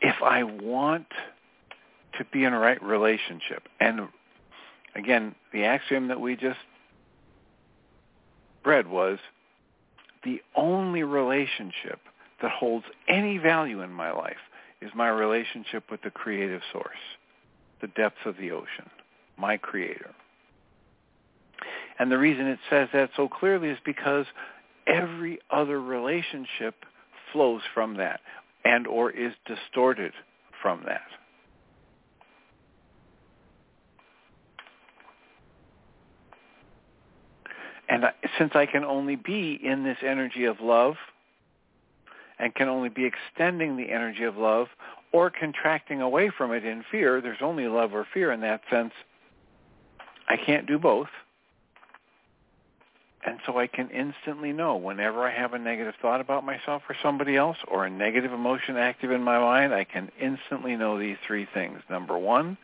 If I want to be in a right relationship, and again, the axiom that we just read was the only relationship that holds any value in my life is my relationship with the creative source, the depths of the ocean, my creator. And the reason it says that so clearly is because every other relationship flows from that and or is distorted from that. And since I can only be in this energy of love and can only be extending the energy of love or contracting away from it in fear, there's only love or fear in that sense. I can't do both. And so I can instantly know whenever I have a negative thought about myself or somebody else or a negative emotion active in my mind, I can instantly know these three things. Number one,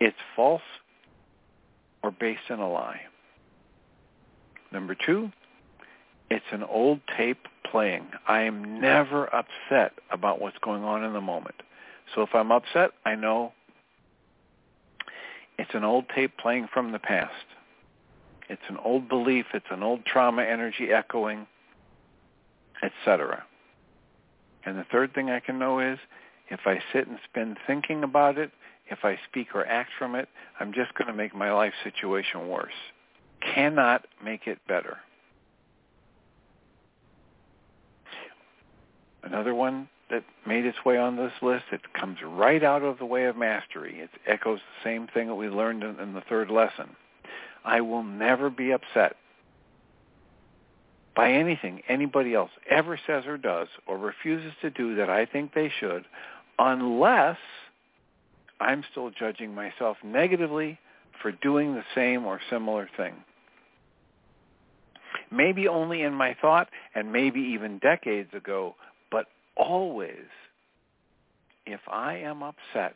it's false or based in a lie. Number two, it's an old tape playing. I am never upset about what's going on in the moment. So if I'm upset, I know it's an old tape playing from the past. It's an old belief. It's an old trauma energy echoing, etc. And the third thing I can know is if I sit and spend thinking about it, if I speak or act from it, I'm just going to make my life situation worse. Cannot make it better. Another one that made its way on this list, it comes right out of the way of mastery. It echoes the same thing that we learned in, in the third lesson. I will never be upset by anything anybody else ever says or does or refuses to do that I think they should unless I'm still judging myself negatively for doing the same or similar thing. Maybe only in my thought and maybe even decades ago, but always if I am upset,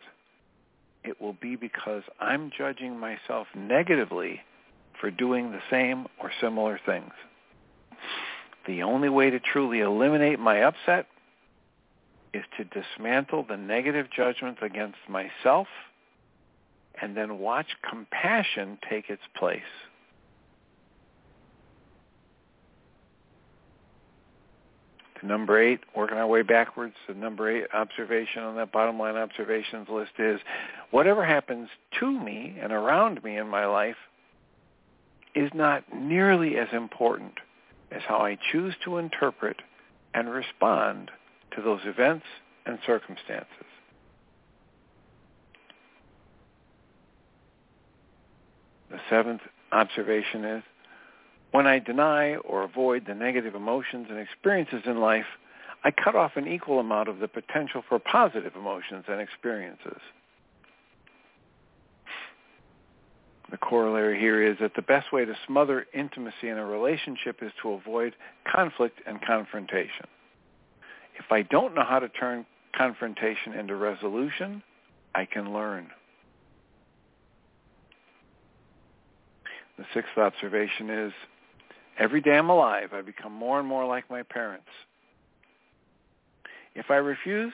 it will be because I'm judging myself negatively for doing the same or similar things. The only way to truly eliminate my upset is to dismantle the negative judgments against myself and then watch compassion take its place. To number eight, working our way backwards, the number eight observation on that bottom line observations list is whatever happens to me and around me in my life is not nearly as important as how I choose to interpret and respond to those events and circumstances. The seventh observation is, when I deny or avoid the negative emotions and experiences in life, I cut off an equal amount of the potential for positive emotions and experiences. The corollary here is that the best way to smother intimacy in a relationship is to avoid conflict and confrontation. If I don't know how to turn confrontation into resolution, I can learn. The sixth observation is, every day I'm alive, I become more and more like my parents. If I refuse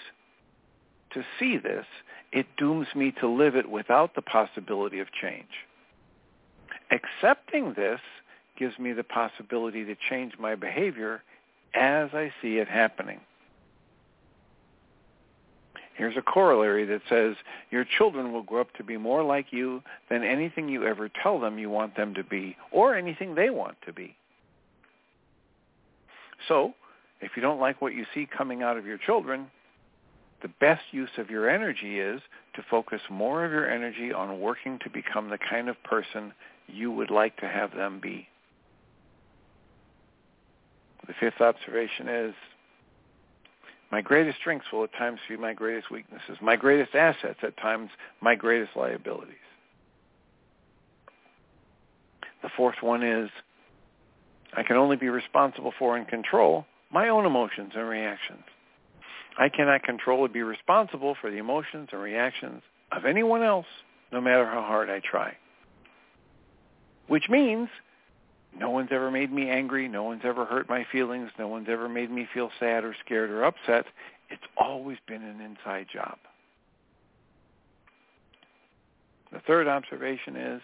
to see this, it dooms me to live it without the possibility of change. Accepting this gives me the possibility to change my behavior as I see it happening. Here's a corollary that says your children will grow up to be more like you than anything you ever tell them you want them to be or anything they want to be. So, if you don't like what you see coming out of your children, the best use of your energy is to focus more of your energy on working to become the kind of person you would like to have them be. The fifth observation is my greatest strengths will at times be my greatest weaknesses. My greatest assets at times my greatest liabilities. The fourth one is I can only be responsible for and control my own emotions and reactions. I cannot control or be responsible for the emotions and reactions of anyone else, no matter how hard I try. Which means no one's ever made me angry. No one's ever hurt my feelings. No one's ever made me feel sad or scared or upset. It's always been an inside job. The third observation is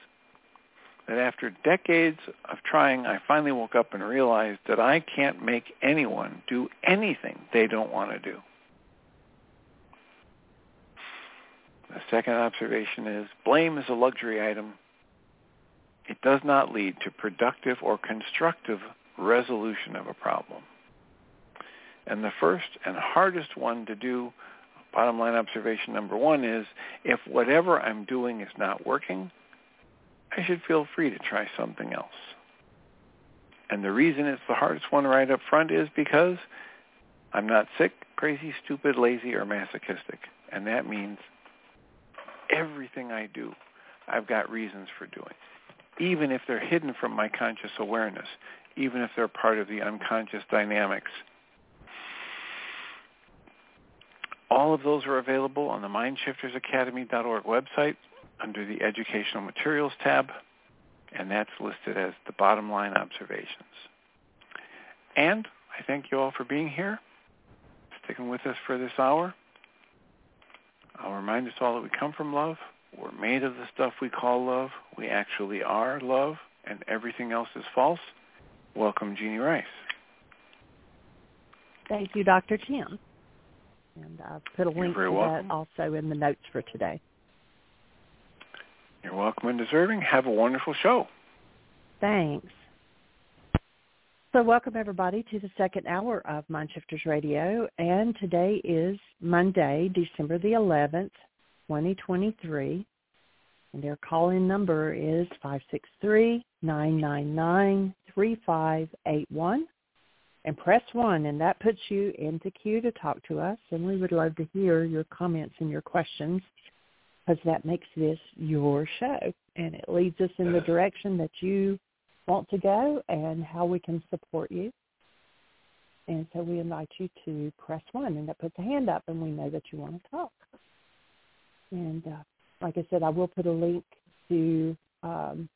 that after decades of trying, I finally woke up and realized that I can't make anyone do anything they don't want to do. The second observation is blame is a luxury item it does not lead to productive or constructive resolution of a problem. And the first and hardest one to do, bottom line observation number one is, if whatever I'm doing is not working, I should feel free to try something else. And the reason it's the hardest one right up front is because I'm not sick, crazy, stupid, lazy, or masochistic. And that means everything I do, I've got reasons for doing even if they're hidden from my conscious awareness, even if they're part of the unconscious dynamics. All of those are available on the MindShiftersAcademy.org website under the Educational Materials tab, and that's listed as the bottom line observations. And I thank you all for being here, sticking with us for this hour. I'll remind us all that we come from love. We're made of the stuff we call love. We actually are love, and everything else is false. Welcome, Jeanie Ryce. Thank you, Dr. Tim. And I'll put a link to welcome. that also in the notes for today. You're welcome and deserving. Have a wonderful show. Thanks. So welcome everybody to the second hour of Mindshifters Radio. And today is Monday, December the 11th, 2023. And their call-in number is 563-999-3581. And press 1, and that puts you into queue to talk to us. And we would love to hear your comments and your questions because that makes this your show. And it leads us in the direction that you want to go and how we can support you. And so we invite you to press 1, and that puts a hand up, and we know that you want to talk. And uh, like I said, I will put a link to um,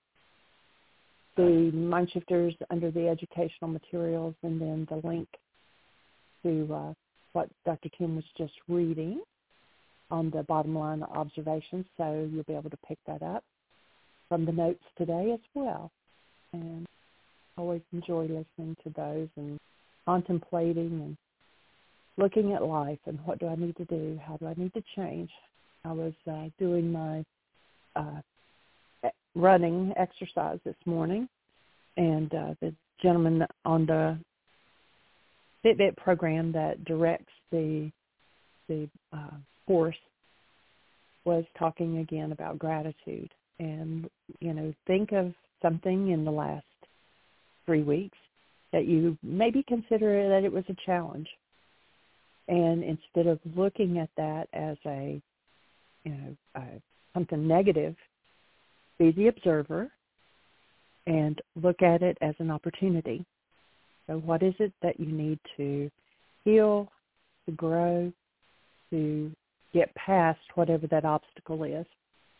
the Mindshifters under the educational materials and then the link to uh, what Dr. Kim was just reading on the bottom line observations. So you'll be able to pick that up from the notes today as well. And always enjoy listening to those and contemplating and looking at life and what do I need to do? How do I need to change? I was uh, doing my uh, running exercise this morning, and uh, the gentleman on the Fitbit program that directs the the uh, course was talking again about gratitude, and you know, think of something in the last three weeks that you maybe consider that it was a challenge, and instead of looking at that as a you know, uh, something negative, be the observer and look at it as an opportunity. So what is it that you need to heal, to grow, to get past whatever that obstacle is?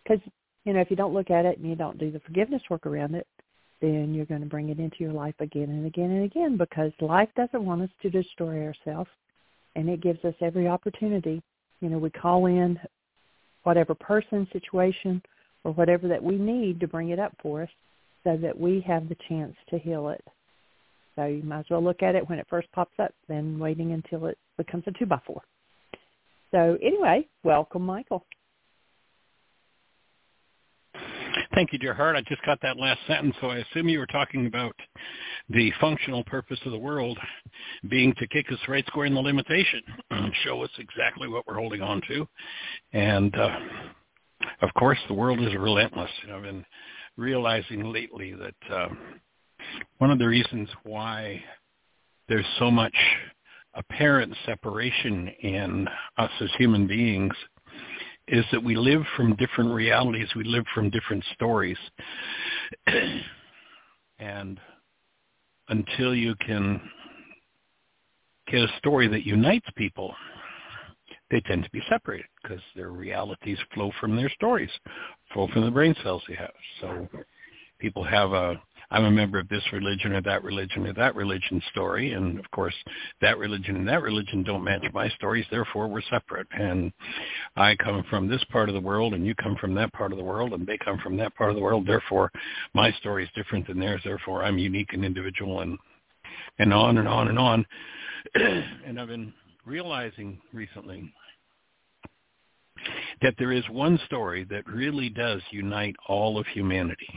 Because, you know, if you don't look at it and you don't do the forgiveness work around it, then you're going to bring it into your life again and again and again because life doesn't want us to destroy ourselves and it gives us every opportunity. You know, we call in whatever person, situation, or whatever that we need to bring it up for us so that we have the chance to heal it. So you might as well look at it when it first pops up than waiting until it becomes a two by four. So anyway, welcome, Michael. Thank you, dear heart. I just got that last sentence, so I assume you were talking about the functional purpose of the world being to kick us right square in the limitation and <clears throat> show us exactly what we're holding on to. And uh, of course, the world is relentless. I've been realizing lately that uh, one of the reasons why there's so much apparent separation in us as human beings is that we live from different realities. We live from different stories. <clears throat> and until you can get a story that unites people, they tend to be separated because their realities flow from their stories, flow from the brain cells they have. So people have a I'm a member of this religion or that religion or that religion story. And of course, that religion and that religion don't match my stories. Therefore, we're separate. And I come from this part of the world and you come from that part of the world and they come from that part of the world. Therefore, my story is different than theirs. Therefore, I'm unique and individual and, and on and on and on. <clears throat> and I've been realizing recently that there is one story that really does unite all of humanity.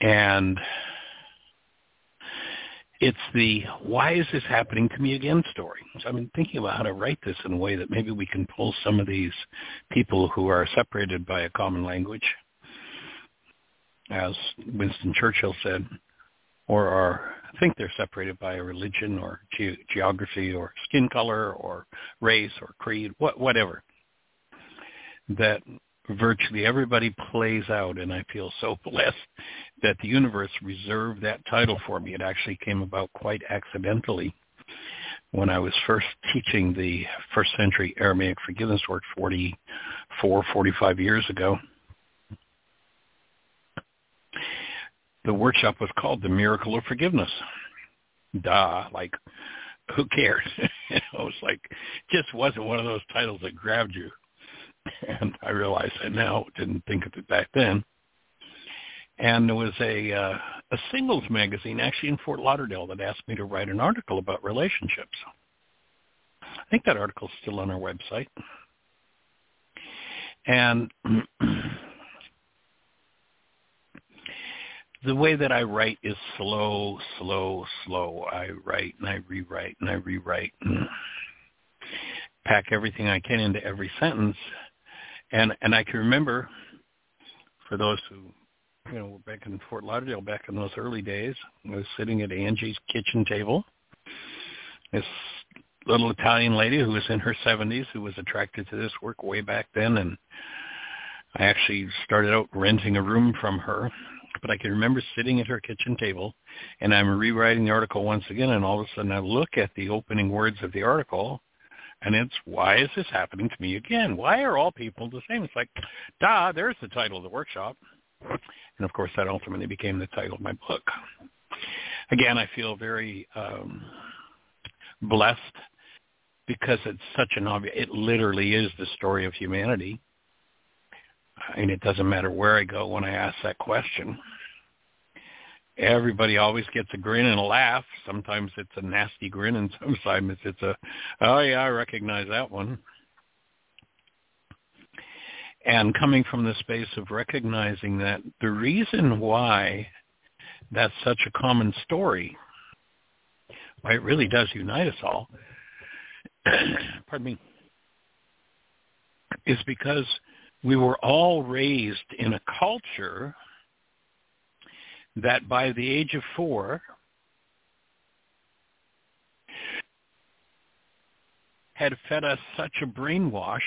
And it's the why is this happening to me again story. So I've been thinking about how to write this in a way that maybe we can pull some of these people who are separated by a common language, as Winston Churchill said, or are think they're separated by a religion or ge- geography or skin color or race or creed, what, whatever. That virtually everybody plays out and I feel so <laughs> blessed that the universe reserved that title for me. It actually came about quite accidentally when I was first teaching the first century Aramaic forgiveness work 44, 45 years ago. The workshop was called The Miracle of Forgiveness. Duh, like who cares? <laughs> it was like just wasn't one of those titles that grabbed you. <laughs> and I realize that now. Didn't think of it back then. And there was a uh, a singles magazine actually in Fort Lauderdale that asked me to write an article about relationships. I think that article's still on our website. And <clears throat> the way that I write is slow, slow, slow. I write and I rewrite and I rewrite and pack everything I can into every sentence. And and I can remember for those who you know were back in Fort Lauderdale back in those early days, I was sitting at Angie's kitchen table. This little Italian lady who was in her 70s who was attracted to this work way back then and I actually started out renting a room from her but I can remember sitting at her kitchen table and I'm rewriting the article once again and all of a sudden I look at the opening words of the article and it's why is this happening to me again? Why are all people the same? It's like, duh, there's the title of the workshop. And of course that ultimately became the title of my book. Again, I feel very um, blessed because it's such an obvious, it literally is the story of humanity and it doesn't matter where I go when I ask that question. Everybody always gets a grin and a laugh. Sometimes it's a nasty grin, and <laughs> sometimes it's a, oh yeah, I recognize that one. And coming from the space of recognizing that the reason why that's such a common story, why it really does unite us all, <clears throat> pardon me, is because we were all raised in a culture that by the age of four had fed us such a brainwash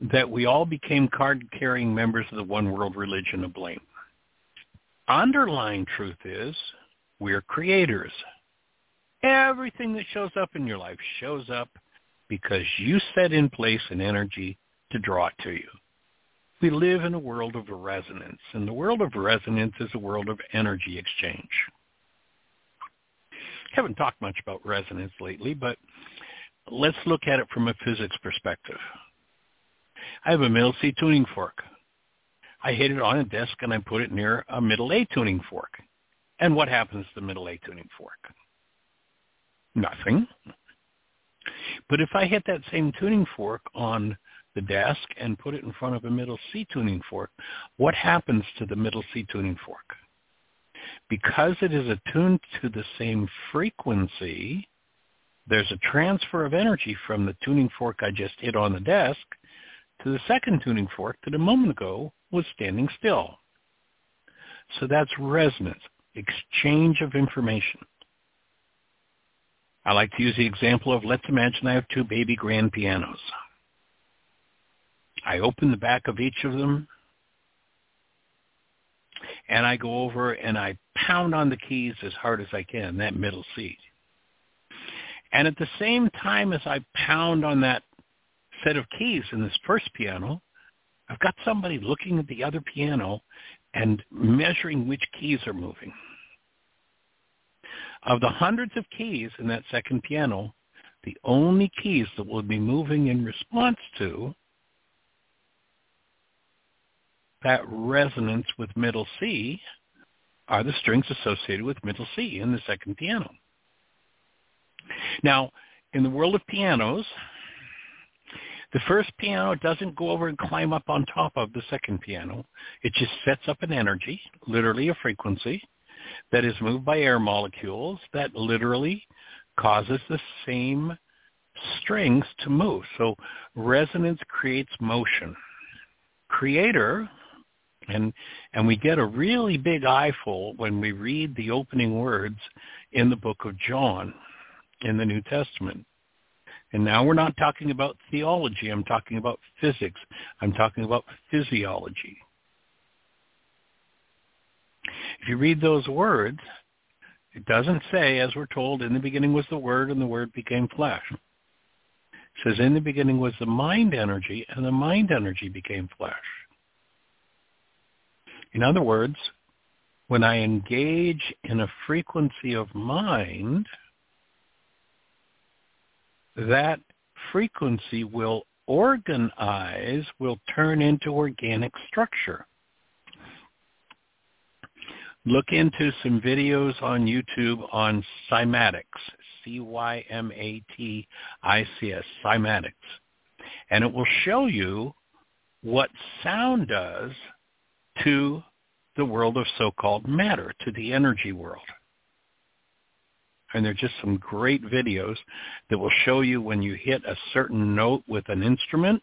that we all became card-carrying members of the one world religion of blame. Underlying truth is we're creators. Everything that shows up in your life shows up because you set in place an energy to draw it to you we live in a world of resonance, and the world of resonance is a world of energy exchange. I haven't talked much about resonance lately, but let's look at it from a physics perspective. I have a middle C tuning fork. I hit it on a desk and I put it near a middle A tuning fork. And what happens to the middle A tuning fork? Nothing. But if I hit that same tuning fork on the desk and put it in front of a middle C tuning fork, what happens to the middle C tuning fork? Because it is attuned to the same frequency, there's a transfer of energy from the tuning fork I just hit on the desk to the second tuning fork that a moment ago was standing still. So that's resonance, exchange of information. I like to use the example of let's imagine I have two baby grand pianos. I open the back of each of them and I go over and I pound on the keys as hard as I can, that middle C. And at the same time as I pound on that set of keys in this first piano, I've got somebody looking at the other piano and measuring which keys are moving. Of the hundreds of keys in that second piano, the only keys that will be moving in response to that resonance with middle C are the strings associated with middle C in the second piano. Now, in the world of pianos, the first piano doesn't go over and climb up on top of the second piano. It just sets up an energy, literally a frequency, that is moved by air molecules that literally causes the same strings to move. So resonance creates motion. Creator and and we get a really big eyeful when we read the opening words in the book of John in the New Testament. And now we're not talking about theology. I'm talking about physics. I'm talking about physiology. If you read those words, it doesn't say, as we're told, in the beginning was the Word and the Word became flesh. It says, in the beginning was the mind energy and the mind energy became flesh. In other words, when I engage in a frequency of mind, that frequency will organize, will turn into organic structure. Look into some videos on YouTube on cymatics, C-Y-M-A-T-I-C-S, cymatics. And it will show you what sound does to the world of so-called matter, to the energy world. And there are just some great videos that will show you when you hit a certain note with an instrument,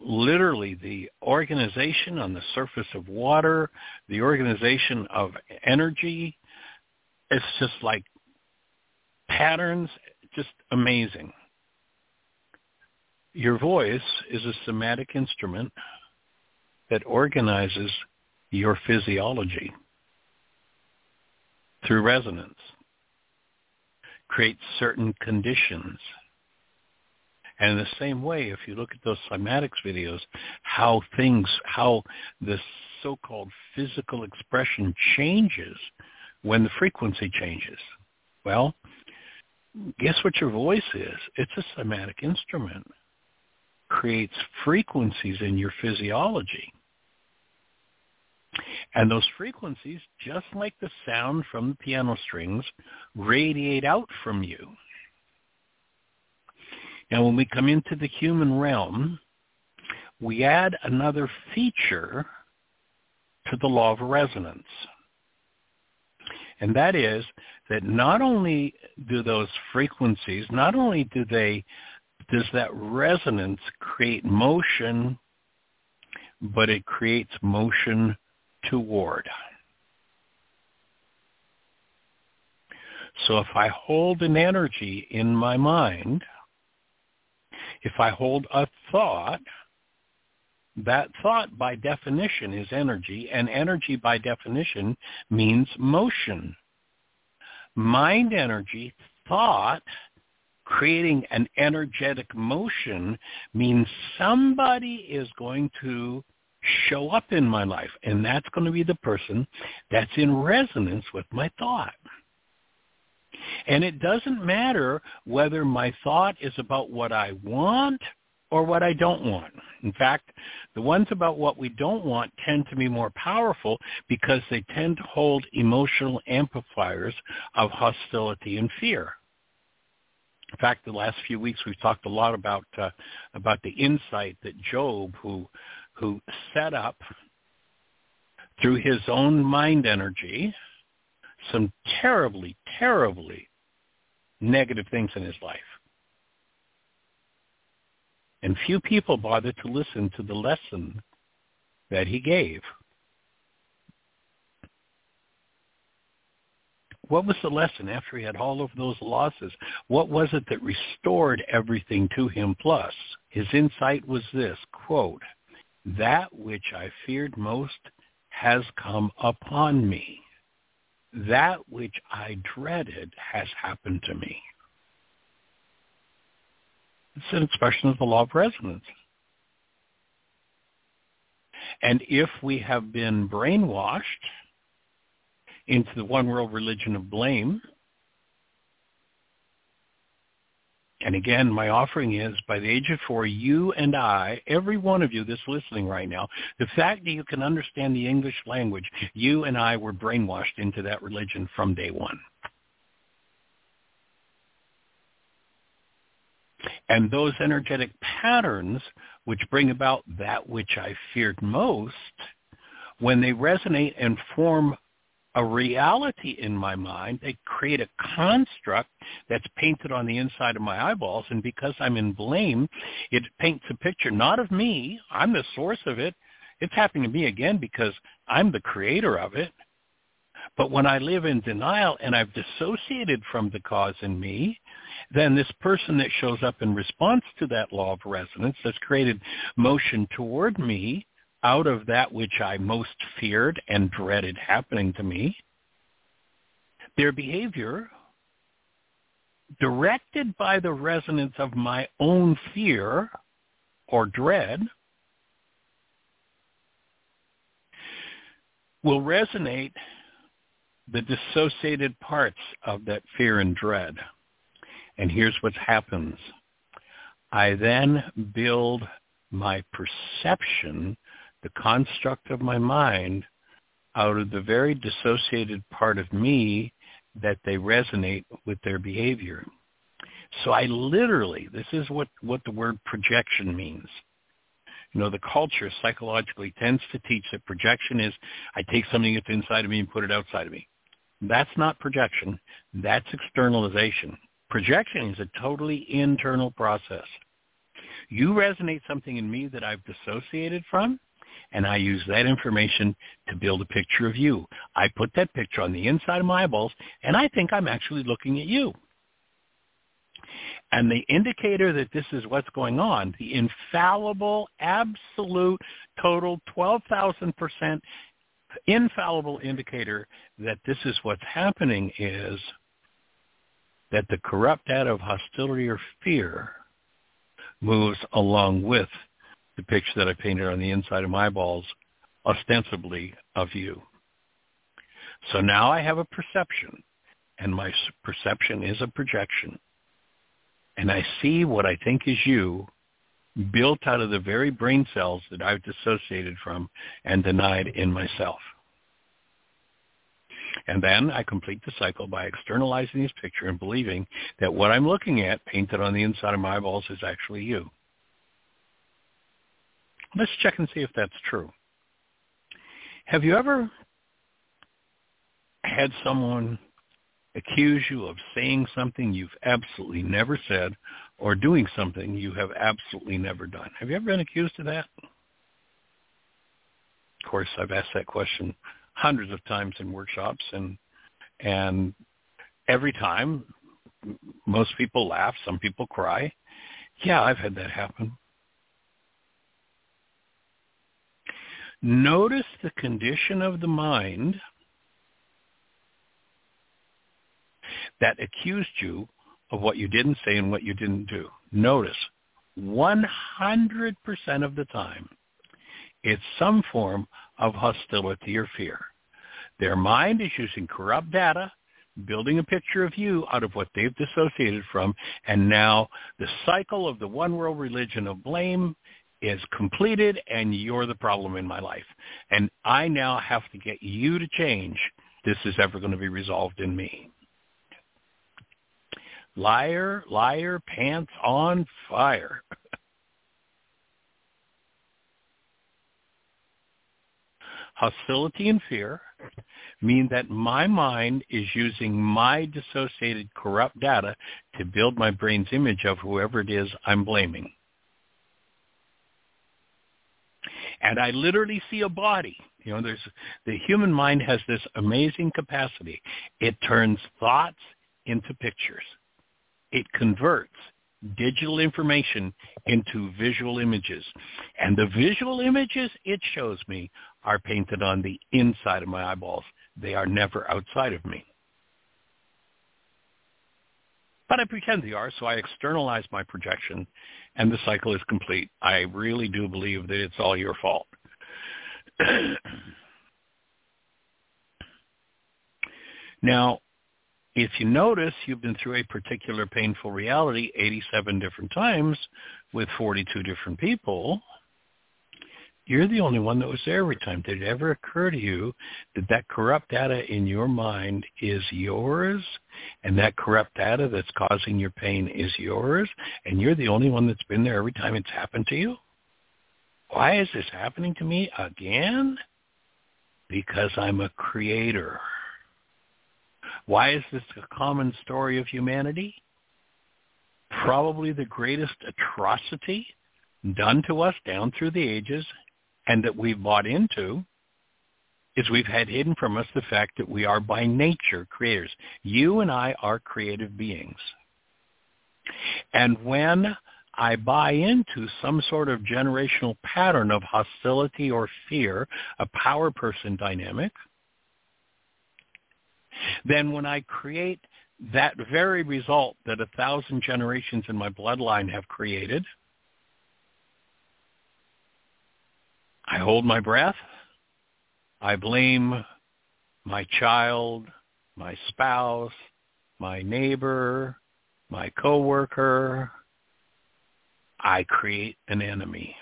literally the organization on the surface of water, the organization of energy. It's just like patterns, just amazing. Your voice is a cymatic instrument that organizes your physiology through resonance, creates certain conditions and in the same way, if you look at those cymatics videos, how things, how the so-called physical expression changes when the frequency changes. Well, guess what your voice is? It's a cymatic instrument. Creates frequencies in your physiology. And those frequencies, just like the sound from the piano strings, radiate out from you. Now, when we come into the human realm, we add another feature to the law of resonance. And that is that not only do those frequencies, not only do they, does that resonance create motion, but it creates motion toward. So if I hold an energy in my mind, if I hold a thought, that thought by definition is energy, and energy by definition means motion. Mind energy, thought, creating an energetic motion means somebody is going to show up in my life, and that's going to be the person that's in resonance with my thought. And it doesn't matter whether my thought is about what I want or what I don't want. In fact, the ones about what we don't want tend to be more powerful because they tend to hold emotional amplifiers of hostility and fear. In fact, the last few weeks we've talked a lot about uh, about the insight that Job, who who set up through his own mind energy, some terribly, terribly negative things in his life. And few people bothered to listen to the lesson that he gave. What was the lesson after he had all of those losses? What was it that restored everything to him plus? His insight was this, quote, that which I feared most has come upon me that which I dreaded has happened to me. It's an expression of the law of resonance. And if we have been brainwashed into the one world religion of blame, And again, my offering is by the age of four, you and I, every one of you that's listening right now, the fact that you can understand the English language, you and I were brainwashed into that religion from day one. And those energetic patterns which bring about that which I feared most, when they resonate and form a reality in my mind. They create a construct that's painted on the inside of my eyeballs. And because I'm in blame, it paints a picture not of me. I'm the source of it. It's happening to me again because I'm the creator of it. But when I live in denial and I've dissociated from the cause in me, then this person that shows up in response to that law of resonance that's created motion toward me out of that which I most feared and dreaded happening to me, their behavior directed by the resonance of my own fear or dread will resonate the dissociated parts of that fear and dread. And here's what happens. I then build my perception the construct of my mind out of the very dissociated part of me that they resonate with their behavior. So I literally, this is what, what the word projection means. You know, the culture psychologically tends to teach that projection is I take something that's inside of me and put it outside of me. That's not projection. That's externalization. Projection is a totally internal process. You resonate something in me that I've dissociated from, and I use that information to build a picture of you. I put that picture on the inside of my eyeballs, and I think I'm actually looking at you. And the indicator that this is what's going on, the infallible, absolute, total 12,000% infallible indicator that this is what's happening is that the corrupt out of hostility or fear moves along with the picture that I painted on the inside of my balls, ostensibly of you. So now I have a perception, and my perception is a projection. And I see what I think is you built out of the very brain cells that I've dissociated from and denied in myself. And then I complete the cycle by externalizing this picture and believing that what I'm looking at painted on the inside of my eyeballs is actually you. Let's check and see if that's true. Have you ever had someone accuse you of saying something you've absolutely never said or doing something you have absolutely never done? Have you ever been accused of that? Of course, I've asked that question hundreds of times in workshops and and every time most people laugh, some people cry. Yeah, I've had that happen. Notice the condition of the mind that accused you of what you didn't say and what you didn't do. Notice 100% of the time, it's some form of hostility or fear. Their mind is using corrupt data, building a picture of you out of what they've dissociated from, and now the cycle of the one world religion of blame is completed and you're the problem in my life. And I now have to get you to change. This is ever going to be resolved in me. Liar, liar, pants on fire. <laughs> Hostility and fear mean that my mind is using my dissociated corrupt data to build my brain's image of whoever it is I'm blaming. And I literally see a body. You know, there's the human mind has this amazing capacity. It turns thoughts into pictures. It converts digital information into visual images. And the visual images it shows me are painted on the inside of my eyeballs. They are never outside of me. But I pretend they are, so I externalize my projection, and the cycle is complete. I really do believe that it's all your fault. <clears throat> now, if you notice, you've been through a particular painful reality 87 different times with 42 different people. You're the only one that was there every time. Did it ever occur to you that that corrupt data in your mind is yours and that corrupt data that's causing your pain is yours and you're the only one that's been there every time it's happened to you? Why is this happening to me again? Because I'm a creator. Why is this a common story of humanity? Probably the greatest atrocity done to us down through the ages and that we've bought into is we've had hidden from us the fact that we are by nature creators. You and I are creative beings. And when I buy into some sort of generational pattern of hostility or fear, a power person dynamic, then when I create that very result that a thousand generations in my bloodline have created, I hold my breath. I blame my child, my spouse, my neighbor, my coworker. I create an enemy.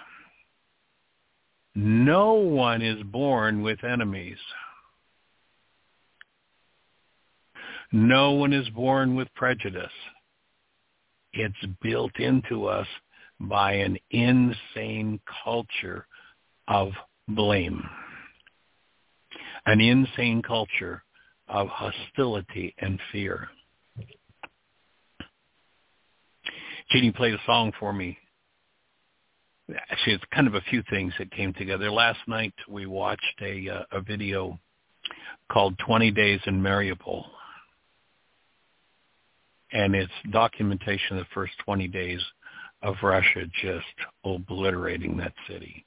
No one is born with enemies. No one is born with prejudice. It's built into us by an insane culture of blame, an insane culture of hostility and fear. Jeanie played a song for me. Actually, it's kind of a few things that came together. Last night we watched a uh, a video called 20 Days in Mariupol. And it's documentation of the first 20 days of Russia just obliterating that city.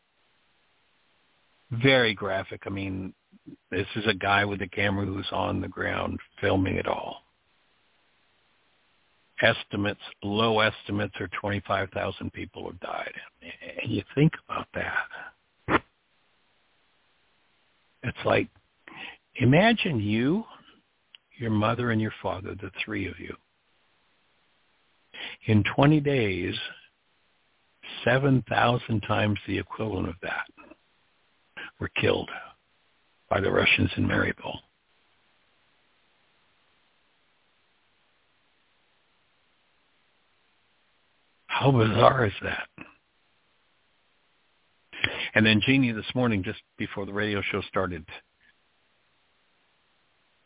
Very graphic. I mean, this is a guy with a camera who's on the ground filming it all. Estimates, low estimates are 25,000 people have died. And you think about that. It's like, imagine you, your mother, and your father, the three of you. In 20 days, 7,000 times the equivalent of that were killed by the Russians in Mariupol. How bizarre is that? And then Jeanie this morning, just before the radio show started,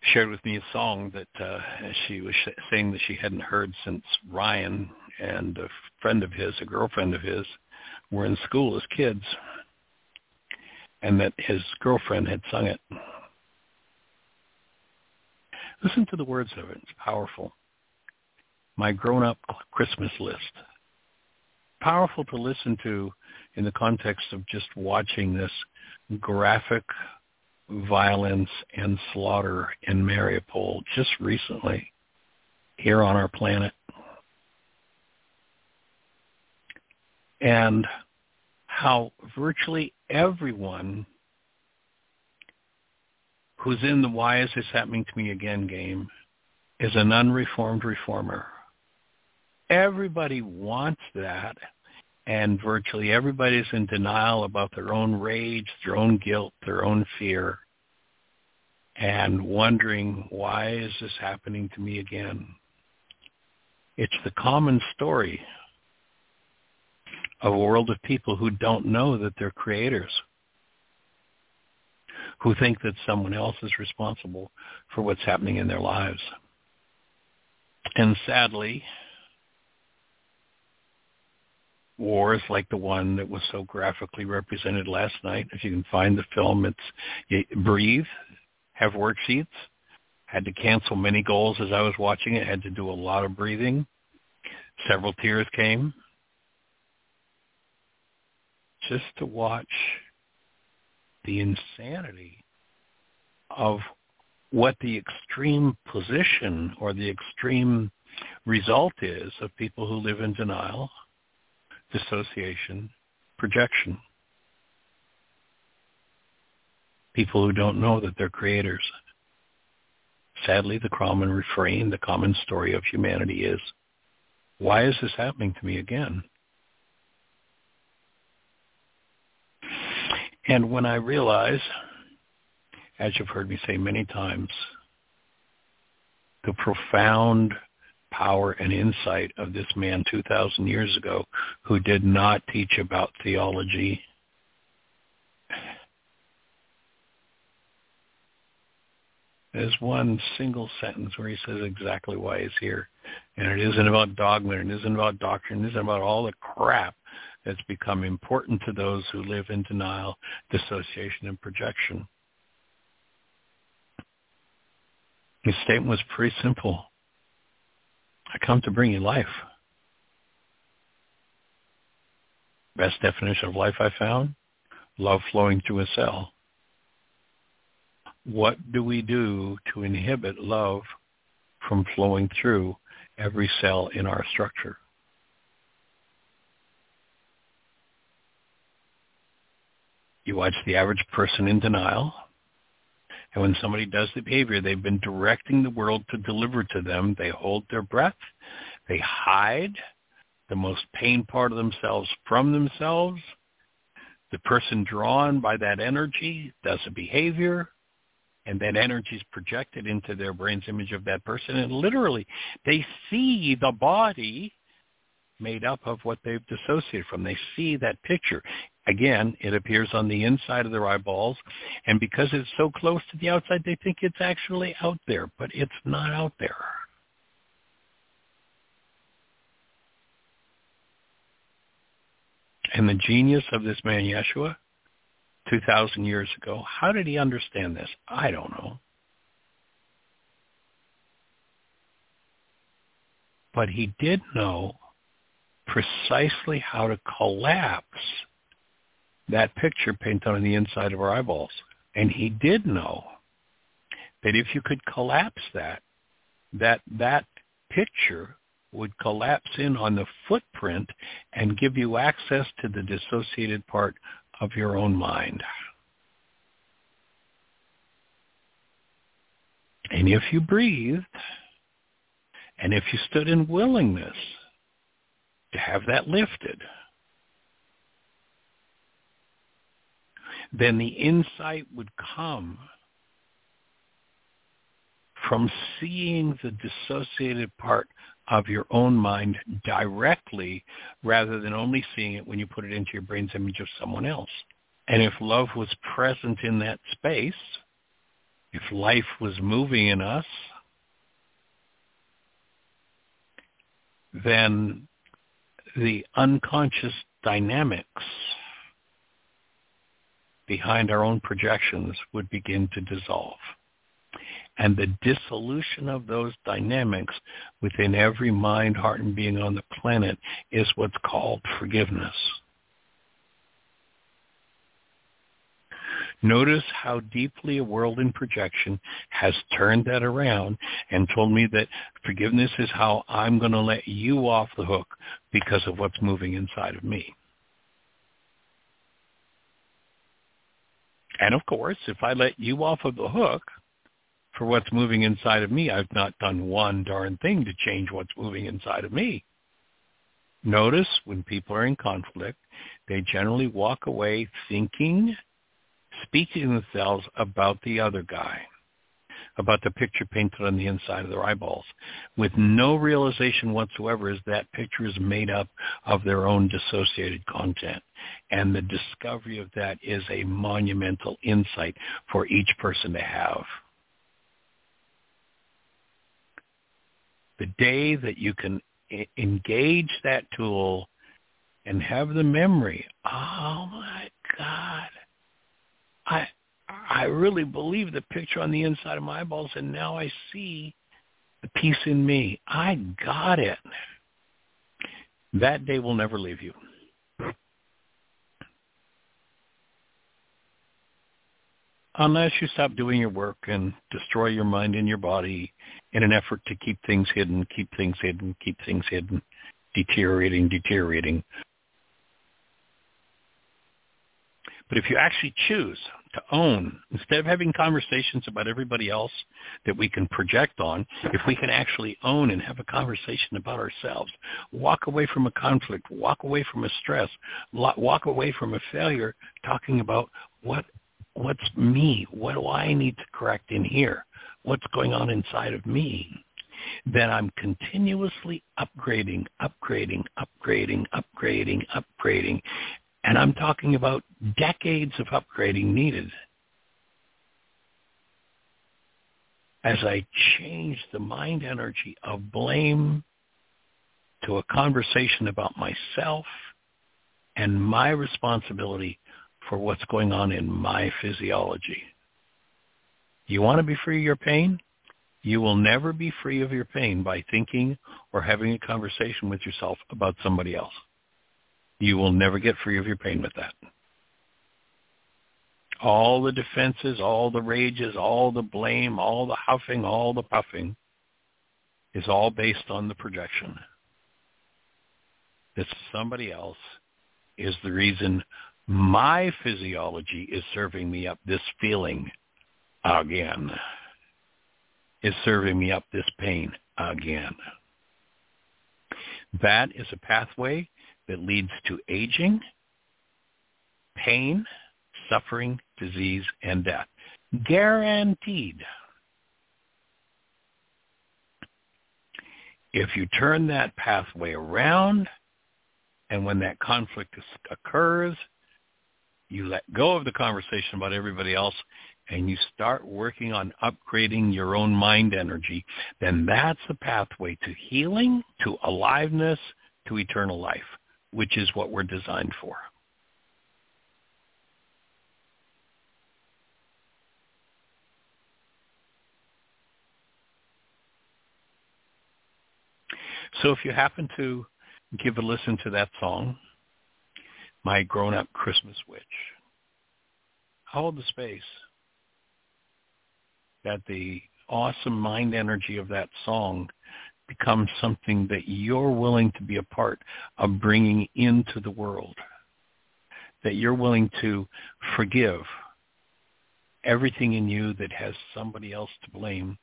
shared with me a song that uh, she was saying that she hadn't heard since Ryan and a friend of his, a girlfriend of his, were in school as kids, and that his girlfriend had sung it. Listen to the words of it. It's powerful. My grown-up Christmas list. Powerful to listen to in the context of just watching this graphic violence and slaughter in Mariupol just recently here on our planet. And how virtually everyone who's in the why is this happening to me again game is an unreformed reformer. Everybody wants that and virtually everybody's in denial about their own rage, their own guilt, their own fear, and wondering, why is this happening to me again? It's the common story a world of people who don't know that they're creators, who think that someone else is responsible for what's happening in their lives. And sadly, wars like the one that was so graphically represented last night. If you can find the film, it's Breathe, have worksheets. Had to cancel many goals as I was watching it. Had to do a lot of breathing. Several tears came. Just to watch the insanity of what the extreme position or the extreme result is of people who live in denial dissociation, projection. People who don't know that they're creators. Sadly, the common refrain, the common story of humanity is, why is this happening to me again? And when I realize, as you've heard me say many times, the profound power and insight of this man 2,000 years ago who did not teach about theology. There's one single sentence where he says exactly why he's here. And it isn't about dogma, it isn't about doctrine, it isn't about all the crap that's become important to those who live in denial, dissociation, and projection. His statement was pretty simple. I come to bring you life. Best definition of life I found, love flowing through a cell. What do we do to inhibit love from flowing through every cell in our structure? You watch the average person in denial, and when somebody does the behavior, they've been directing the world to deliver to them. They hold their breath. They hide the most pain part of themselves from themselves. The person drawn by that energy does a behavior, and that energy is projected into their brain's image of that person. And literally, they see the body made up of what they've dissociated from. They see that picture. Again, it appears on the inside of their eyeballs, and because it's so close to the outside, they think it's actually out there, but it's not out there. And the genius of this man, Yeshua, 2,000 years ago, how did he understand this? I don't know. But he did know precisely how to collapse that picture painted on the inside of our eyeballs. And he did know that if you could collapse that, that that picture would collapse in on the footprint and give you access to the dissociated part of your own mind. And if you breathed, and if you stood in willingness to have that lifted, then the insight would come from seeing the dissociated part of your own mind directly rather than only seeing it when you put it into your brain's image of someone else. And if love was present in that space, if life was moving in us, then the unconscious dynamics behind our own projections would begin to dissolve. And the dissolution of those dynamics within every mind, heart, and being on the planet is what's called forgiveness. Notice how deeply a world in projection has turned that around and told me that forgiveness is how I'm going to let you off the hook because of what's moving inside of me. And of course, if I let you off of the hook for what's moving inside of me, I've not done one darn thing to change what's moving inside of me. Notice when people are in conflict, they generally walk away thinking, speaking themselves about the other guy, about the picture painted on the inside of their eyeballs, with no realization whatsoever as that picture is made up of their own dissociated content. And the discovery of that is a monumental insight for each person to have. The day that you can engage that tool and have the memory, oh my God, I I really believe the picture on the inside of my eyeballs, and now I see the peace in me. I got it. That day will never leave you. unless you stop doing your work and destroy your mind and your body in an effort to keep things hidden, keep things hidden, keep things hidden, deteriorating, deteriorating. But if you actually choose to own, instead of having conversations about everybody else that we can project on, if we can actually own and have a conversation about ourselves, walk away from a conflict, walk away from a stress, walk away from a failure, talking about what what's me? What do I need to correct in here? What's going on inside of me? Then I'm continuously upgrading, upgrading, upgrading, upgrading, upgrading. And I'm talking about decades of upgrading needed. As I change the mind energy of blame to a conversation about myself and my responsibility for what's going on in my physiology. You want to be free of your pain? You will never be free of your pain by thinking or having a conversation with yourself about somebody else. You will never get free of your pain with that. All the defenses, all the rages, all the blame, all the huffing, all the puffing is all based on the projection that somebody else is the reason my physiology is serving me up this feeling again, is serving me up this pain again. That is a pathway that leads to aging, pain, suffering, disease, and death. Guaranteed. If you turn that pathway around, and when that conflict occurs, you let go of the conversation about everybody else and you start working on upgrading your own mind energy, then that's the pathway to healing, to aliveness, to eternal life, which is what we're designed for. So if you happen to give a listen to that song, My Grown-Up Christmas Witch, hold the space that the awesome mind energy of that song becomes something that you're willing to be a part of bringing into the world, that you're willing to forgive everything in you that has somebody else to blame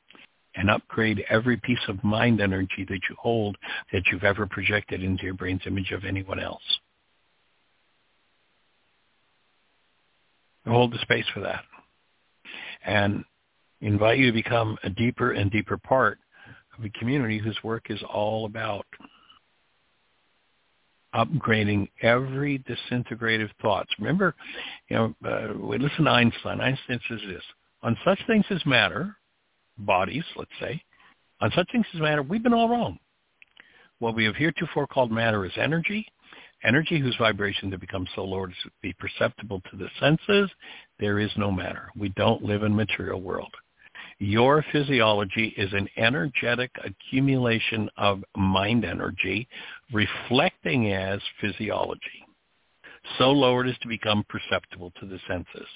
and upgrade every piece of mind energy that you hold that you've ever projected into your brain's image of anyone else. Hold the space for that. And invite you to become a deeper and deeper part of a community whose work is all about upgrading every disintegrative thoughts. Remember, you know, uh, we listen to Einstein. Einstein says this, on such things as matter, bodies, let's say, on such things as matter, we've been all wrong. What we have heretofore called matter is energy, energy whose vibration to become so low as to be perceptible to the senses. There is no matter. We don't live in material world. Your physiology is an energetic accumulation of mind energy reflecting as physiology, so lowered as to become perceptible to the senses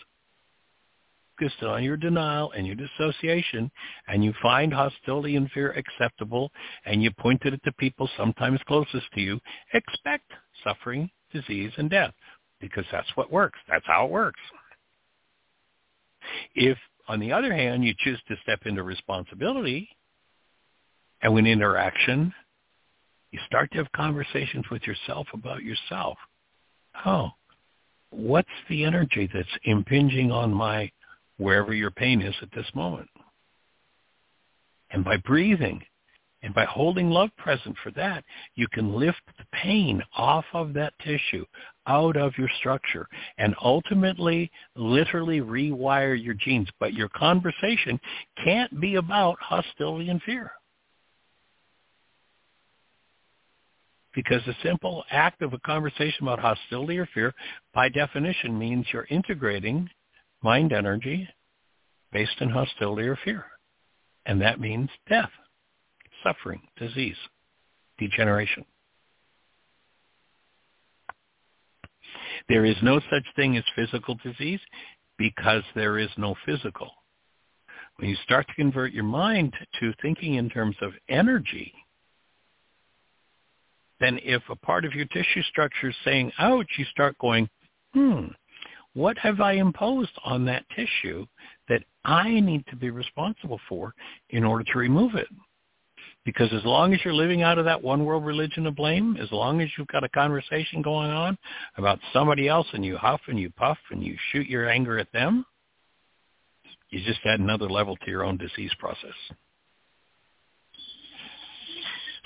focused on your denial and your dissociation and you find hostility and fear acceptable and you pointed it to people sometimes closest to you, expect suffering, disease, and death because that's what works. That's how it works. If, on the other hand, you choose to step into responsibility and when interaction, you start to have conversations with yourself about yourself. Oh, what's the energy that's impinging on my wherever your pain is at this moment. And by breathing and by holding love present for that, you can lift the pain off of that tissue, out of your structure, and ultimately literally rewire your genes. But your conversation can't be about hostility and fear. Because the simple act of a conversation about hostility or fear, by definition, means you're integrating mind energy based on hostility or fear. And that means death, suffering, disease, degeneration. There is no such thing as physical disease because there is no physical. When you start to convert your mind to thinking in terms of energy, then if a part of your tissue structure is saying, ouch, you start going, hmm, what have I imposed on that tissue that I need to be responsible for in order to remove it? Because as long as you're living out of that one world religion of blame, as long as you've got a conversation going on about somebody else and you huff and you puff and you shoot your anger at them, you just add another level to your own disease process.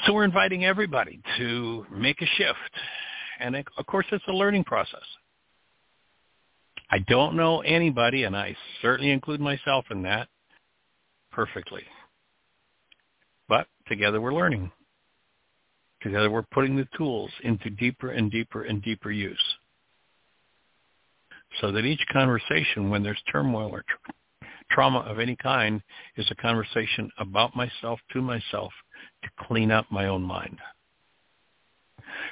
So we're inviting everybody to make a shift. And of course, it's a learning process. I don't know anybody, and I certainly include myself in that, perfectly. Together we're learning. Together we're putting the tools into deeper and deeper and deeper use. So that each conversation, when there's turmoil or tra- trauma of any kind, is a conversation about myself to myself to clean up my own mind.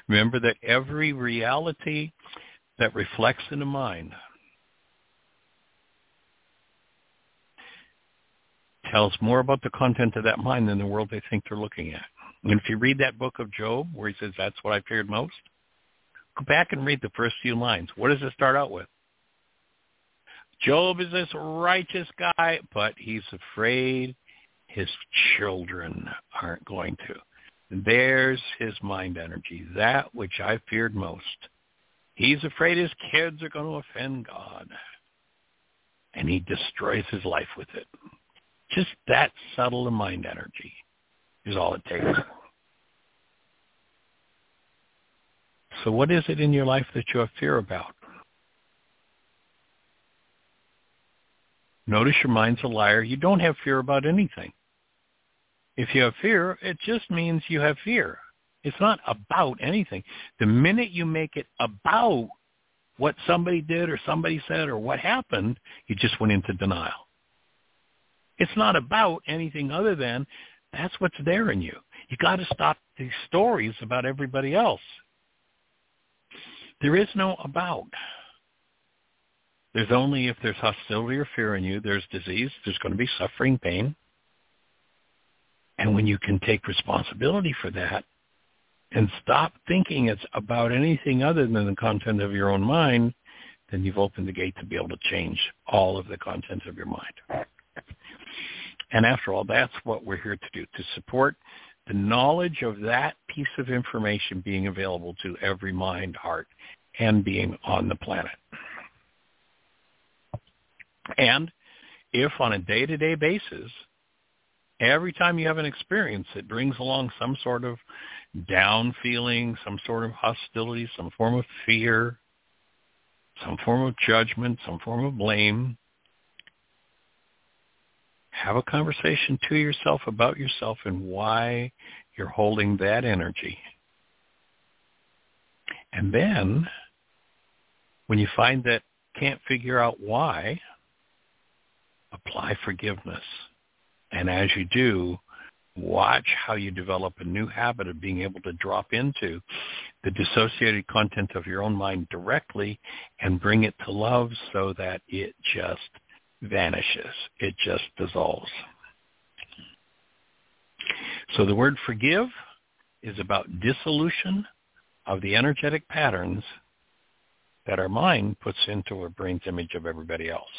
Remember that every reality that reflects in the mind tells more about the content of that mind than the world they think they're looking at. And if you read that book of Job where he says that's what I feared most, go back and read the first few lines. What does it start out with? Job is this righteous guy, but he's afraid his children aren't going to. There's his mind energy, that which I feared most. He's afraid his kids are going to offend God. and he destroys his life with it. Just that subtle a mind energy is all it takes. So what is it in your life that you have fear about? Notice your mind's a liar. You don't have fear about anything. If you have fear, it just means you have fear. It's not about anything. The minute you make it about what somebody did or somebody said or what happened, you just went into denial. It's not about anything other than that's what's there in you. You got to stop these stories about everybody else. There is no about. There's only if there's hostility or fear in you, there's disease, there's going to be suffering, pain. And when you can take responsibility for that and stop thinking it's about anything other than the content of your own mind, then you've opened the gate to be able to change all of the content of your mind. And after all, that's what we're here to do, to support the knowledge of that piece of information being available to every mind, heart, and being on the planet. And if on a day-to-day basis, every time you have an experience, it brings along some sort of down feeling, some sort of hostility, some form of fear, some form of judgment, some form of blame, have a conversation to yourself about yourself and why you're holding that energy. And then when you find that can't figure out why, apply forgiveness. And as you do, watch how you develop a new habit of being able to drop into the dissociated content of your own mind directly and bring it to love so that it just vanishes. It just dissolves. So the word forgive is about dissolution of the energetic patterns that our mind puts into our brain's image of everybody else.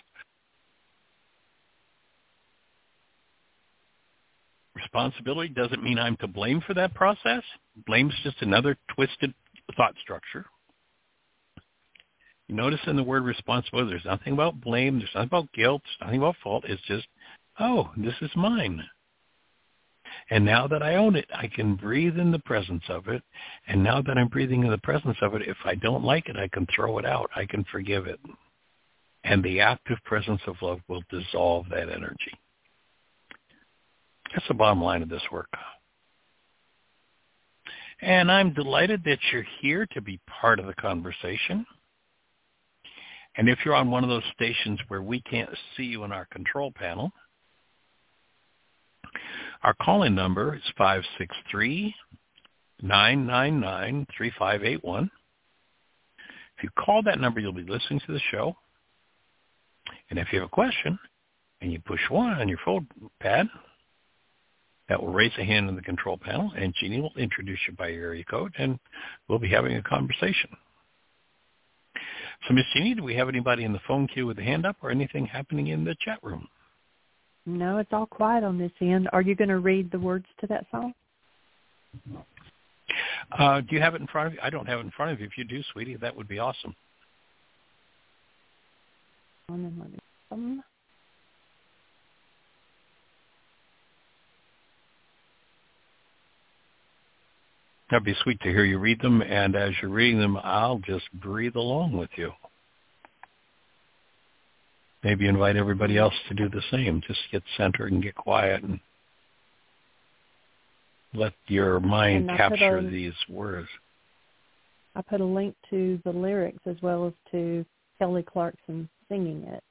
Responsibility doesn't mean I'm to blame for that process. Blame's just another twisted thought structure. Notice in the word responsibility, there's nothing about blame, there's nothing about guilt, there's nothing about fault. It's just, oh, this is mine. And now that I own it, I can breathe in the presence of it. And now that I'm breathing in the presence of it, if I don't like it, I can throw it out. I can forgive it. And the active presence of love will dissolve that energy. That's the bottom line of this work. And I'm delighted that you're here to be part of the conversation. And if you're on one of those stations where we can't see you in our control panel, our call-in number is 563-999-3581. If you call that number, you'll be listening to the show. And if you have a question and you push one on your phone pad, that will raise a hand in the control panel, and Jeanie will introduce you by your area code, and we'll be having a conversation. So, Miss Jeanie, do we have anybody in the phone queue with a hand up or anything happening in the chat room? No, it's all quiet on this end. Are you going to read the words to that song? Uh, do you have it in front of you? I don't have it in front of you. If you do, sweetie, that would be awesome. That'd be sweet to hear you read them, and as you're reading them, I'll just breathe along with you. Maybe invite everybody else to do the same. Just get centered and get quiet and let your mind capture a, these words. I put a link to the lyrics as well as to Kelly Clarkson singing it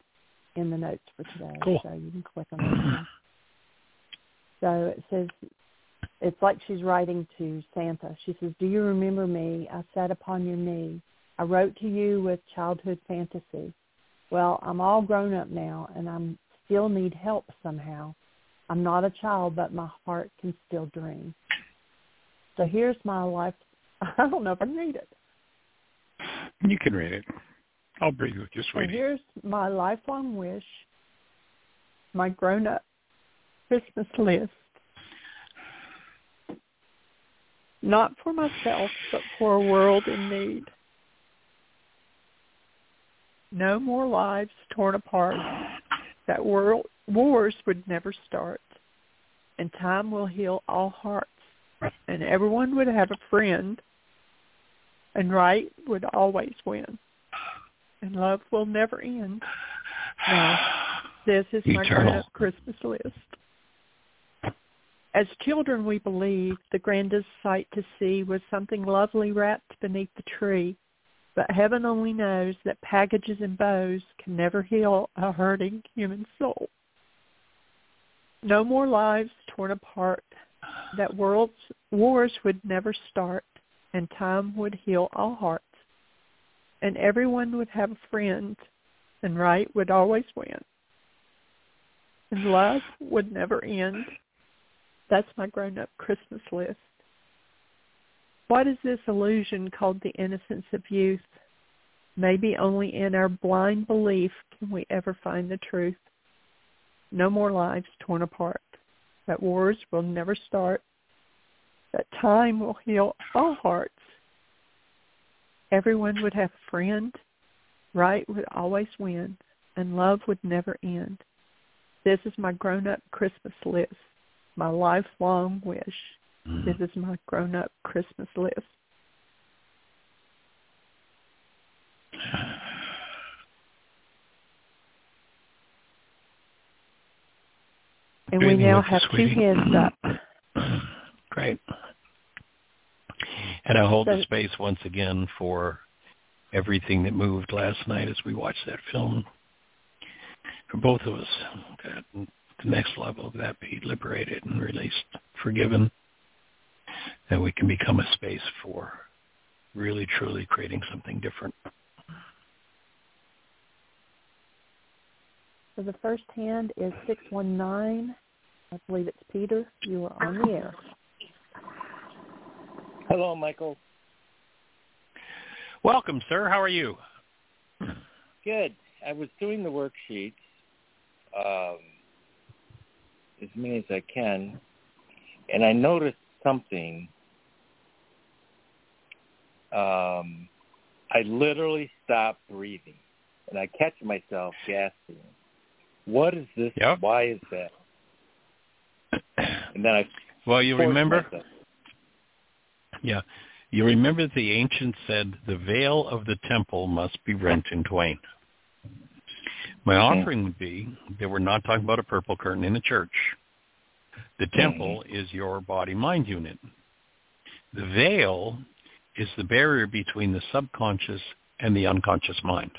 in the notes for today. Cool. So you can click on that. so it says, it's like she's writing to Santa. She says, do you remember me? I sat upon your knee. I wrote to you with childhood fantasy. Well, I'm all grown up now and I'm still need help somehow. I'm not a child, but my heart can still dream. So here's my life. <laughs> I don't know if I can read it. You can read it. I'll breathe with you, sweetie. So here's my lifelong wish, my grown-up Christmas list. Not for myself, but for a world in need. no more lives torn apart, that world wars would never start, and time will heal all hearts, and everyone would have a friend, and right would always win, and love will never end. Now, this is my Christmas list. As children, we believed the grandest sight to see was something lovely wrapped beneath the tree. But heaven only knows that packages and bows can never heal a hurting human soul. No more lives torn apart, that world's wars would never start, and time would heal all hearts, and everyone would have a friend, and right would always win, and love would never end that's my grown-up Christmas list. What is this illusion called the innocence of youth? Maybe only in our blind belief can we ever find the truth. No more lives torn apart. That wars will never start. That time will heal all hearts. Everyone would have a friend. Right would always win. And love would never end. This is my grown-up Christmas list my lifelong wish. Mm. This is my grown-up Christmas list. And we now have two hands up. <clears throat> Great. And I hold so, the space once again for everything that moved last night as we watched that film. For both of us, that the next level of that be liberated and released, forgiven, that we can become a space for really truly creating something different. So the first hand is 619. I believe it's Peter. You are on the air. Hello, Michael. Welcome, sir. How are you? Good. I was doing the worksheets. Um, as many as I can, and I noticed something. Um, I literally stopped breathing, and I catch myself gasping. What is this? Yep. Why is that? And then I. Well, you remember. Myself. Yeah, you remember the ancients said the veil of the temple must be rent in twain. My offering would be that we're not talking about a purple curtain in a church. The temple is your body-mind unit. The veil is the barrier between the subconscious and the unconscious mind,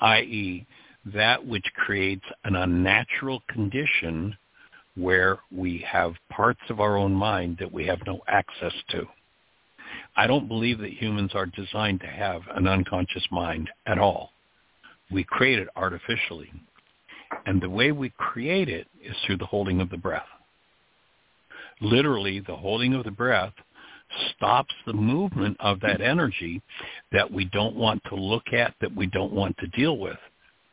i.e., that which creates an unnatural condition where we have parts of our own mind that we have no access to. I don't believe that humans are designed to have an unconscious mind at all we create it artificially. And the way we create it is through the holding of the breath. Literally, the holding of the breath stops the movement of that energy that we don't want to look at, that we don't want to deal with.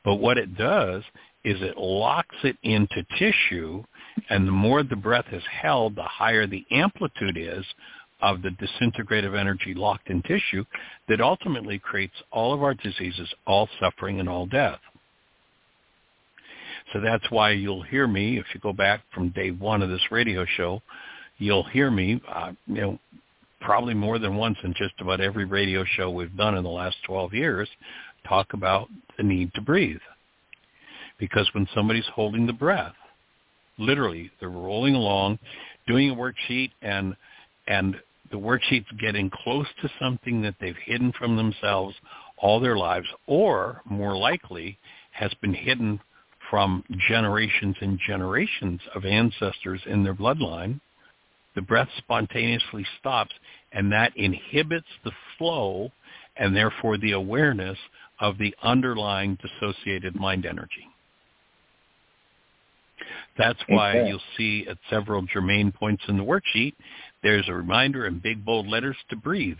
But what it does is it locks it into tissue, and the more the breath is held, the higher the amplitude is of the disintegrative energy locked in tissue that ultimately creates all of our diseases, all suffering, and all death. So that's why you'll hear me, if you go back from day one of this radio show, you'll hear me, uh, you know, probably more than once in just about every radio show we've done in the last 12 years, talk about the need to breathe. Because when somebody's holding the breath, literally, they're rolling along, doing a worksheet, and and the worksheet's getting close to something that they've hidden from themselves all their lives, or more likely has been hidden from generations and generations of ancestors in their bloodline, the breath spontaneously stops, and that inhibits the flow and therefore the awareness of the underlying dissociated mind energy. That's why okay. you'll see at several germane points in the worksheet, there's a reminder in big bold letters to breathe.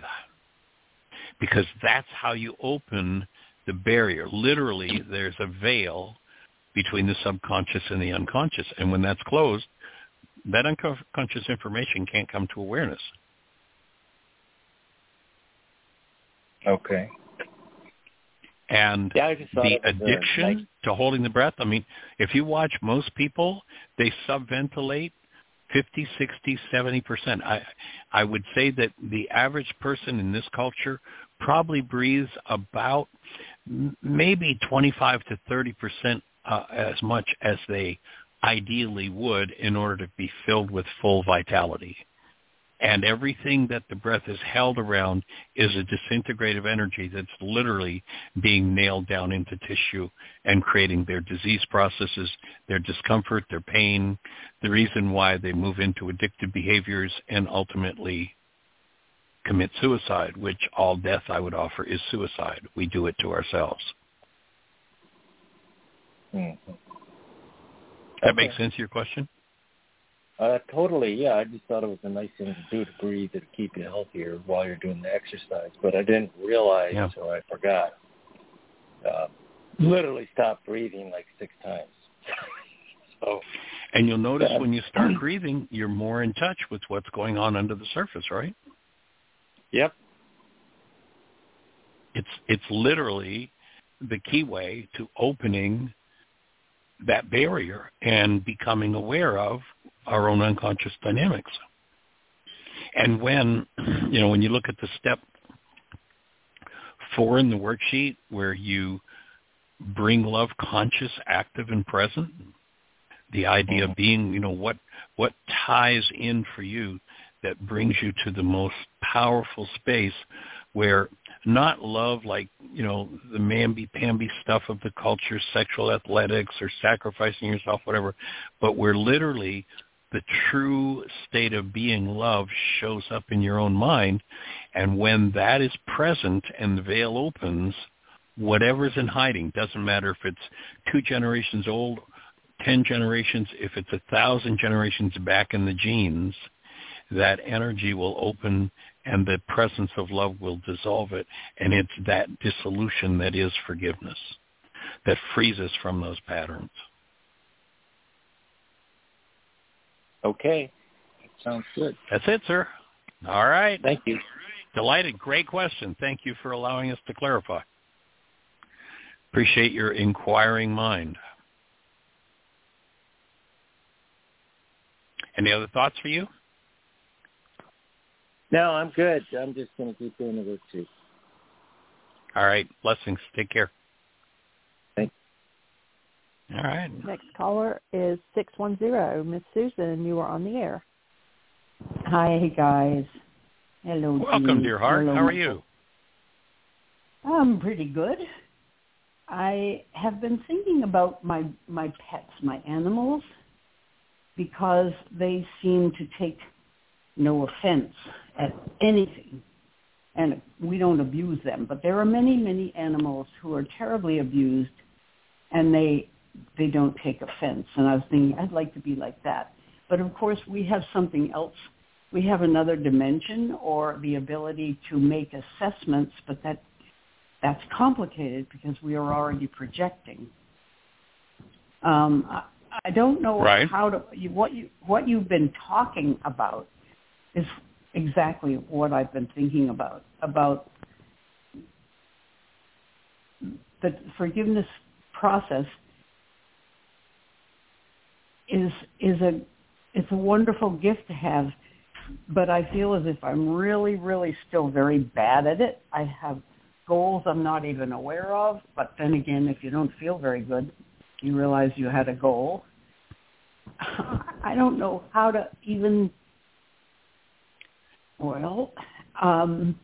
Because that's how you open the barrier. Literally, there's a veil between the subconscious and the unconscious. And when that's closed, that unconscious information can't come to awareness. Okay. And yeah, the addiction nice. to holding the breath, I mean, if you watch most people, they subventilate 50, 60, 70%. I, I would say that the average person in this culture probably breathes about maybe 25 to 30% uh, as much as they ideally would in order to be filled with full vitality and everything that the breath is held around is a disintegrative energy that's literally being nailed down into tissue and creating their disease processes, their discomfort, their pain, the reason why they move into addictive behaviors and ultimately commit suicide, which all death I would offer is suicide. We do it to ourselves. Mm-hmm. That makes sense to your question? Uh, totally, yeah. I just thought it was a nice thing to do to breathe and keep you healthier while you're doing the exercise. But I didn't realize, yeah. or I forgot. Uh, literally stopped breathing like six times. <laughs> so, and you'll notice when you start breathing, you're more in touch with what's going on under the surface, right? Yep. It's it's literally the key way to opening that barrier and becoming aware of our own unconscious dynamics. And when, <clears throat> you know, when you look at the step four in the worksheet where you bring love conscious, active, and present, the idea of being, you know, what, what ties in for you that brings you to the most powerful space where not love like, you know, the mamby-pamby stuff of the culture, sexual athletics or sacrificing yourself, whatever, but where literally the true state of being love shows up in your own mind. And when that is present and the veil opens, whatever's in hiding, doesn't matter if it's two generations old, ten generations, if it's a thousand generations back in the genes, that energy will open and the presence of love will dissolve it. And it's that dissolution that is forgiveness, that frees us from those patterns. Okay. Sounds good. That's it, sir. All right. Thank you. Delighted. Great question. Thank you for allowing us to clarify. Appreciate your inquiring mind. Any other thoughts for you? No, I'm good. I'm just going to keep doing the worksheet. All right. Blessings. Take care. Thanks. All right. Next caller is 610. Miss Susan, you are on the air. Hi, guys. Hello. Welcome, dear heart. Hello, How are you? I'm pretty good. I have been thinking about my my pets, my animals, because they seem to take no offense at anything. And we don't abuse them. But there are many, many animals who are terribly abused and they they don't take offense. And I was thinking, I'd like to be like that. But of course, we have something else. We have another dimension or the ability to make assessments, but that that's complicated because we are already projecting. Um, I, I don't know right. how to what you what you've been talking about is exactly what I've been thinking about, about the forgiveness process is is a it's a wonderful gift to have, but I feel as if I'm really, really still very bad at it. I have goals I'm not even aware of, but then again, if you don't feel very good, you realize you had a goal. <laughs> I don't know how to even well, um,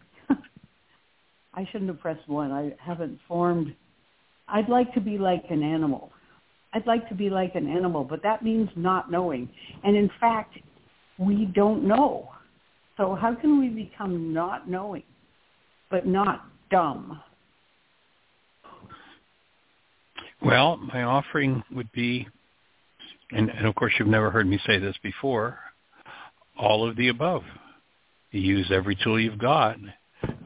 <laughs> I shouldn't have pressed one. I haven't formed. I'd like to be like an animal. I'd like to be like an animal, but that means not knowing. And in fact, we don't know. So how can we become not knowing, but not dumb? Well, my offering would be, and, and of course you've never heard me say this before, all of the above use every tool you've got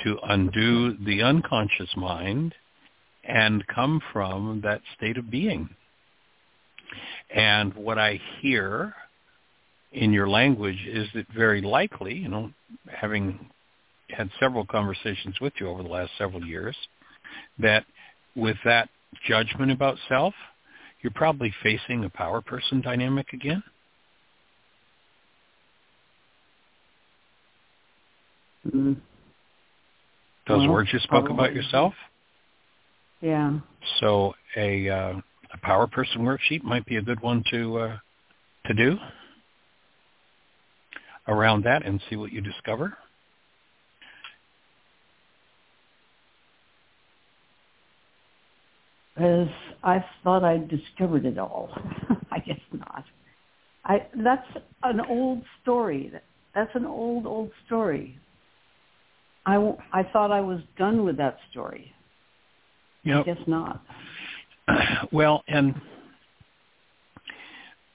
to undo the unconscious mind and come from that state of being. And what I hear in your language is that very likely, you know, having had several conversations with you over the last several years, that with that judgment about self, you're probably facing a power person dynamic again. Mm. Those well, words you spoke probably. about yourself? Yeah. So a uh, a power person worksheet might be a good one to uh, to do around that and see what you discover. As I thought I discovered it all. <laughs> I guess not. I that's an old story. That's an old old story. I I thought I was done with that story. Yep. I guess not. <clears throat> Well, and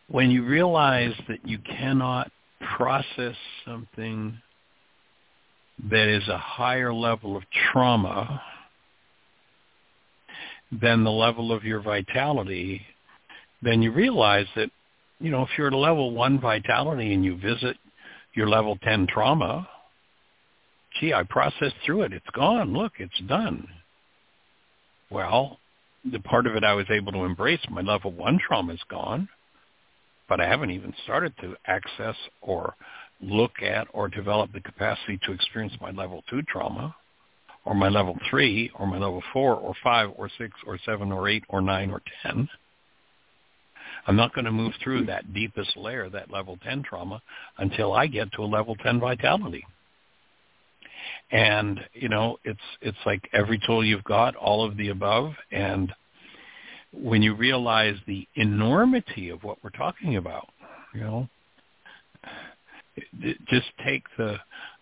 when you realize that you cannot process something that is a higher level of trauma than the level of your vitality, then you realize that, you know, if you're at a level one vitality and you visit your level 10 trauma, gee, I processed through it. It's gone. Look, it's done. Well, the part of it I was able to embrace, my level one trauma is gone, but I haven't even started to access or look at or develop the capacity to experience my level two trauma or my level three or my level four or five or six or seven or eight or nine or ten. I'm not going to move through that deepest layer, that level 10 trauma, until I get to a level 10 vitality. And, you know, it's it's like every tool you've got, all of the above, and when you realize the enormity of what we're talking about, you know, just take the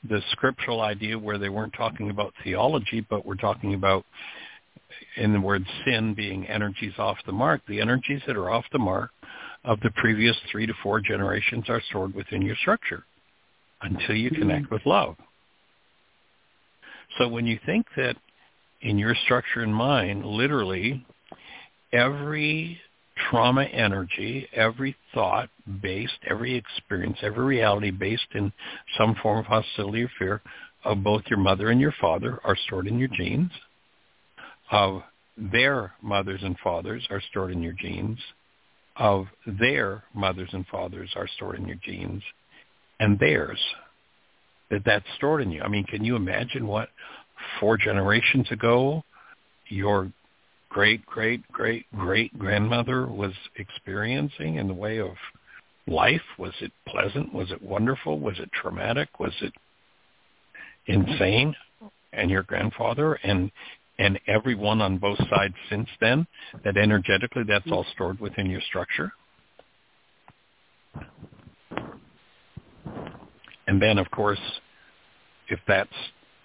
the scriptural idea where they weren't talking about theology, but we're talking about in the word sin being energies off the mark. The energies that are off the mark of the previous three to four generations are stored within your structure until you connect mm-hmm. with love. So when you think that in your structure and mind, literally every trauma energy, every thought based, every experience, every reality based in some form of hostility or fear of both your mother and your father are stored in your genes, of their mothers and fathers are stored in your genes, of their mothers and fathers are stored in your genes, and theirs that that's stored in you. I mean, can you imagine what four generations ago your great great great great grandmother was experiencing in the way of life? Was it pleasant? Was it wonderful? Was it traumatic? Was it insane? And your grandfather and and everyone on both sides since then, that energetically that's all stored within your structure. And then, of course, if that's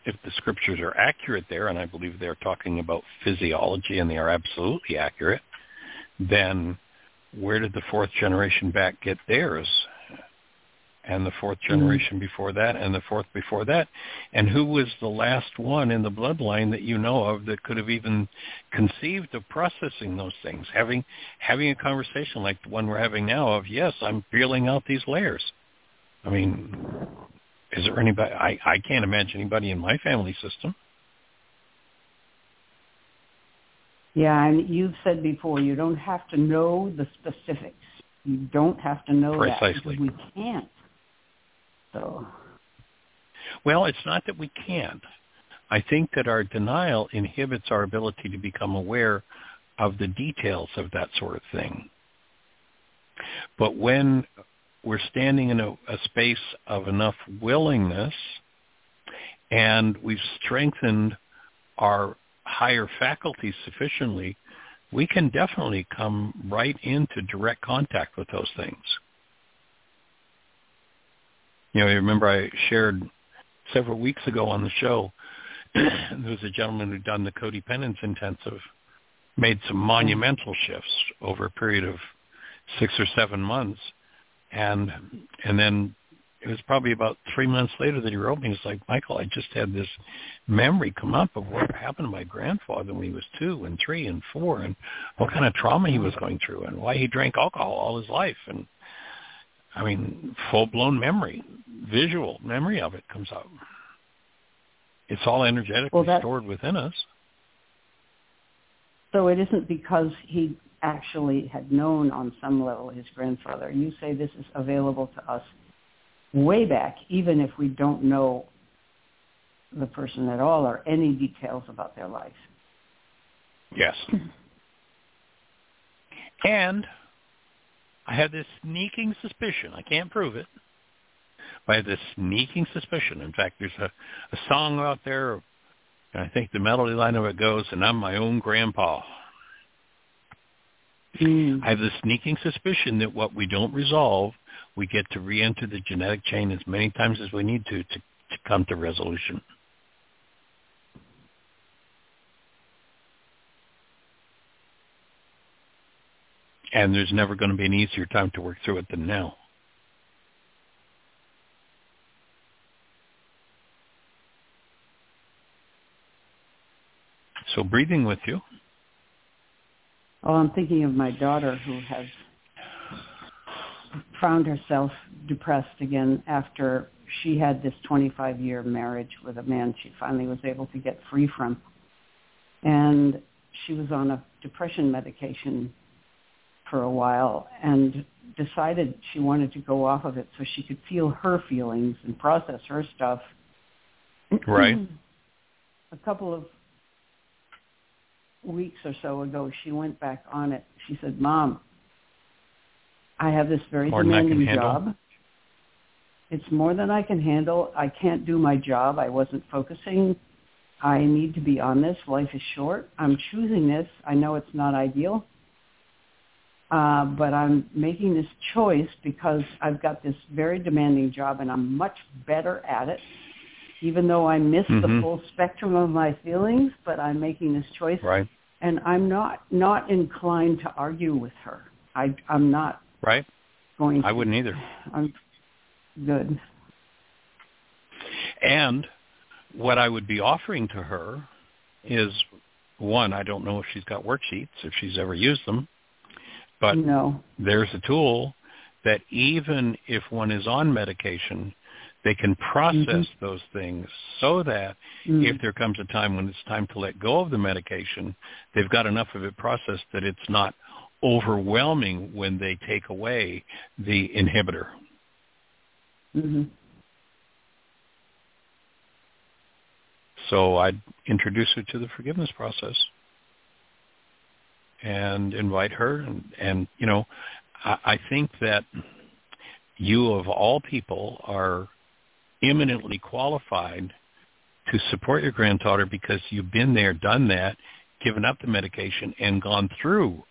if the scriptures are accurate there, and I believe they're talking about physiology and they are absolutely accurate, then where did the fourth generation back get theirs? And the fourth mm-hmm. generation mm before that, and the fourth before that, and who was the last one in the bloodline that you know of that could have even conceived of processing those things, having having a conversation like the one we're having now of yes, I'm feeling out these layers. I mean, is there anybody? I, I can't imagine anybody in my family system. Yeah, and you've said before you don't have to know the specifics. You don't have to know Precisely. that we can't. So. Well, it's not that we can't. I think that our denial inhibits our ability to become aware of the details of that sort of thing. But when we're standing in a, a space of enough willingness and we've strengthened our higher faculties sufficiently, we can definitely come right into direct contact with those things. You know, I remember I shared several weeks ago on the show, <clears throat> there was a gentleman who'd done the codependence intensive, made some monumental shifts over a period of six or seven months, and and then it was probably about three months later that he wrote me. He's like, Michael, I just had this memory come up of what happened to my grandfather when he was two and three and four, and what kind of trauma he was going through, and why he drank alcohol all his life, and I mean, full blown memory, visual memory of it comes up. It's all energetically well, stored within us. So it isn't because he actually had known on some level his grandfather. You say this is available to us way back, even if we don't know the person at all or any details about their life. Yes. and I have this sneaking suspicion. I can't prove it. I have this sneaking suspicion. In fact, there's a, a song out there, and I think the melody line of it goes, and I'm my own grandpa. Mm. I have the sneaking suspicion that what we don't resolve, we get to re-enter the genetic chain as many times as we need to to, to come to resolution. And there's never going to be an easier time to work through it than now. So breathing with you. Oh, I'm thinking of my daughter who has found herself depressed again after she had this 25 year marriage with a man she finally was able to get free from. And she was on a depression medication for a while and decided she wanted to go off of it so she could feel her feelings and process her stuff. Right. <clears throat> a couple of weeks or so ago, she went back on it. She said, Mom, I have this very more demanding job. It's more than I can handle. I can't do my job. I wasn't focusing. I need to be on this. Life is short. I'm choosing this. I know it's not ideal. Uh, but I'm making this choice because I've got this very demanding job and I'm much better at it, even though I miss mm-hmm. the full spectrum of my feelings, but I'm making this choice. Right. And I'm not, not inclined to argue with her. I, I'm not right. going to. I wouldn't either. I'm good. And what I would be offering to her is one, I don't know if she's got worksheets, if she's ever used them. But no. there's a tool that even if one is on medication, they can process mm-hmm. those things so that mm-hmm. if there comes a time when it's time to let go of the medication, they've got enough of it processed that it's not overwhelming when they take away the inhibitor. Mm-hmm. So I'd introduce her to the forgiveness process and invite her. And, and you know, I, I think that you of all people are eminently qualified to support your granddaughter because you've been there, done that, given up the medication, and gone through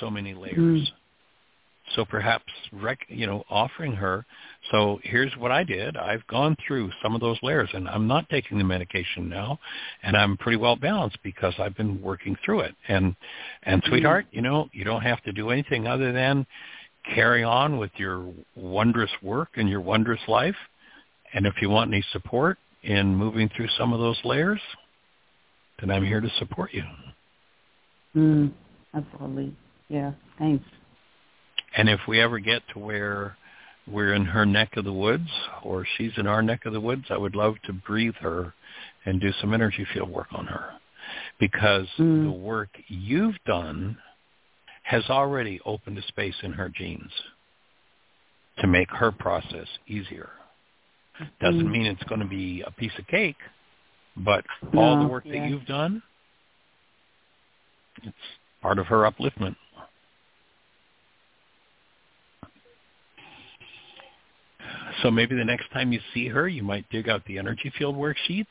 so many layers. Mm. So perhaps, rec- you know, offering her, so here's what I did. I've gone through some of those layers, and I'm not taking the medication now, and I'm pretty well balanced because I've been working through it. And and mm-hmm. sweetheart, you know, you don't have to do anything other than carry on with your wondrous work and your wondrous life. And if you want any support in moving through some of those layers, then I'm here to support you. Mm, absolutely. Yeah. Thanks. And if we ever get to where we're in her neck of the woods or she's in our neck of the woods, I would love to breathe her and do some energy field work on her because mm. the work you've done has already opened a space in her genes to make her process easier. Doesn't mm. mean it's going to be a piece of cake, but no, all the work that you've done, it's part of her upliftment. So maybe the next time you see her, you might dig out the energy field worksheets,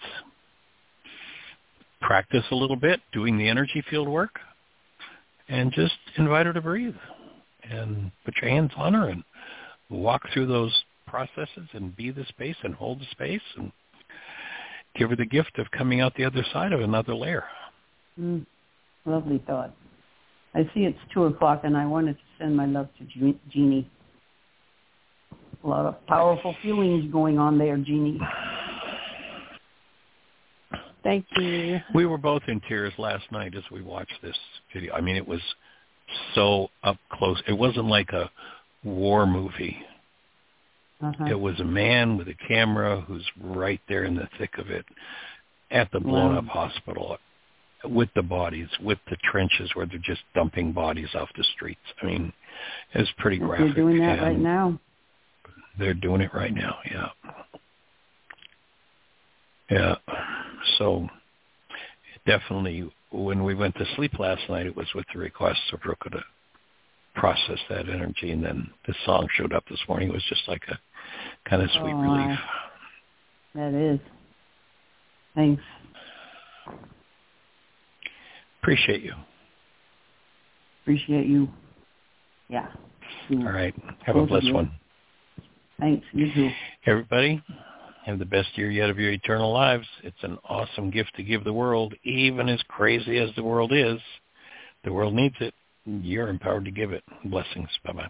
practice a little bit doing the energy field work, and just invite her to breathe and put your hands on her and walk through those processes and be the space and hold the space and give her the gift of coming out the other side of another layer. Mm, lovely thought. I see it's 2 o'clock and I wanted to send my love to Jeanie a lot of powerful feelings going on there, Jeanie. Thank you. We were both in tears last night as we watched this video. I mean, it was so up close. It wasn't like a war movie. Uh-huh. It was a man with a camera who's right there in the thick of it at the blown wow. up hospital. with the bodies, with the trenches where they're just dumping bodies off the streets. I mean, it's pretty graphic. They're doing that right now. They're doing it right now. Yeah. Yeah. So definitely, when we went to sleep last night, it was with the request of Ruka to process that energy, and then the song showed up this morning. It was just like a kind of sweet oh, relief. That is. Thanks. Appreciate you. Appreciate you. Yeah. All right. Have a blessed one. Thanks. You too. Everybody, have the best year yet of your eternal lives. It's an awesome gift to give the world, even as crazy as the world is. The world needs it. You're empowered to give it. Blessings. Bye-bye.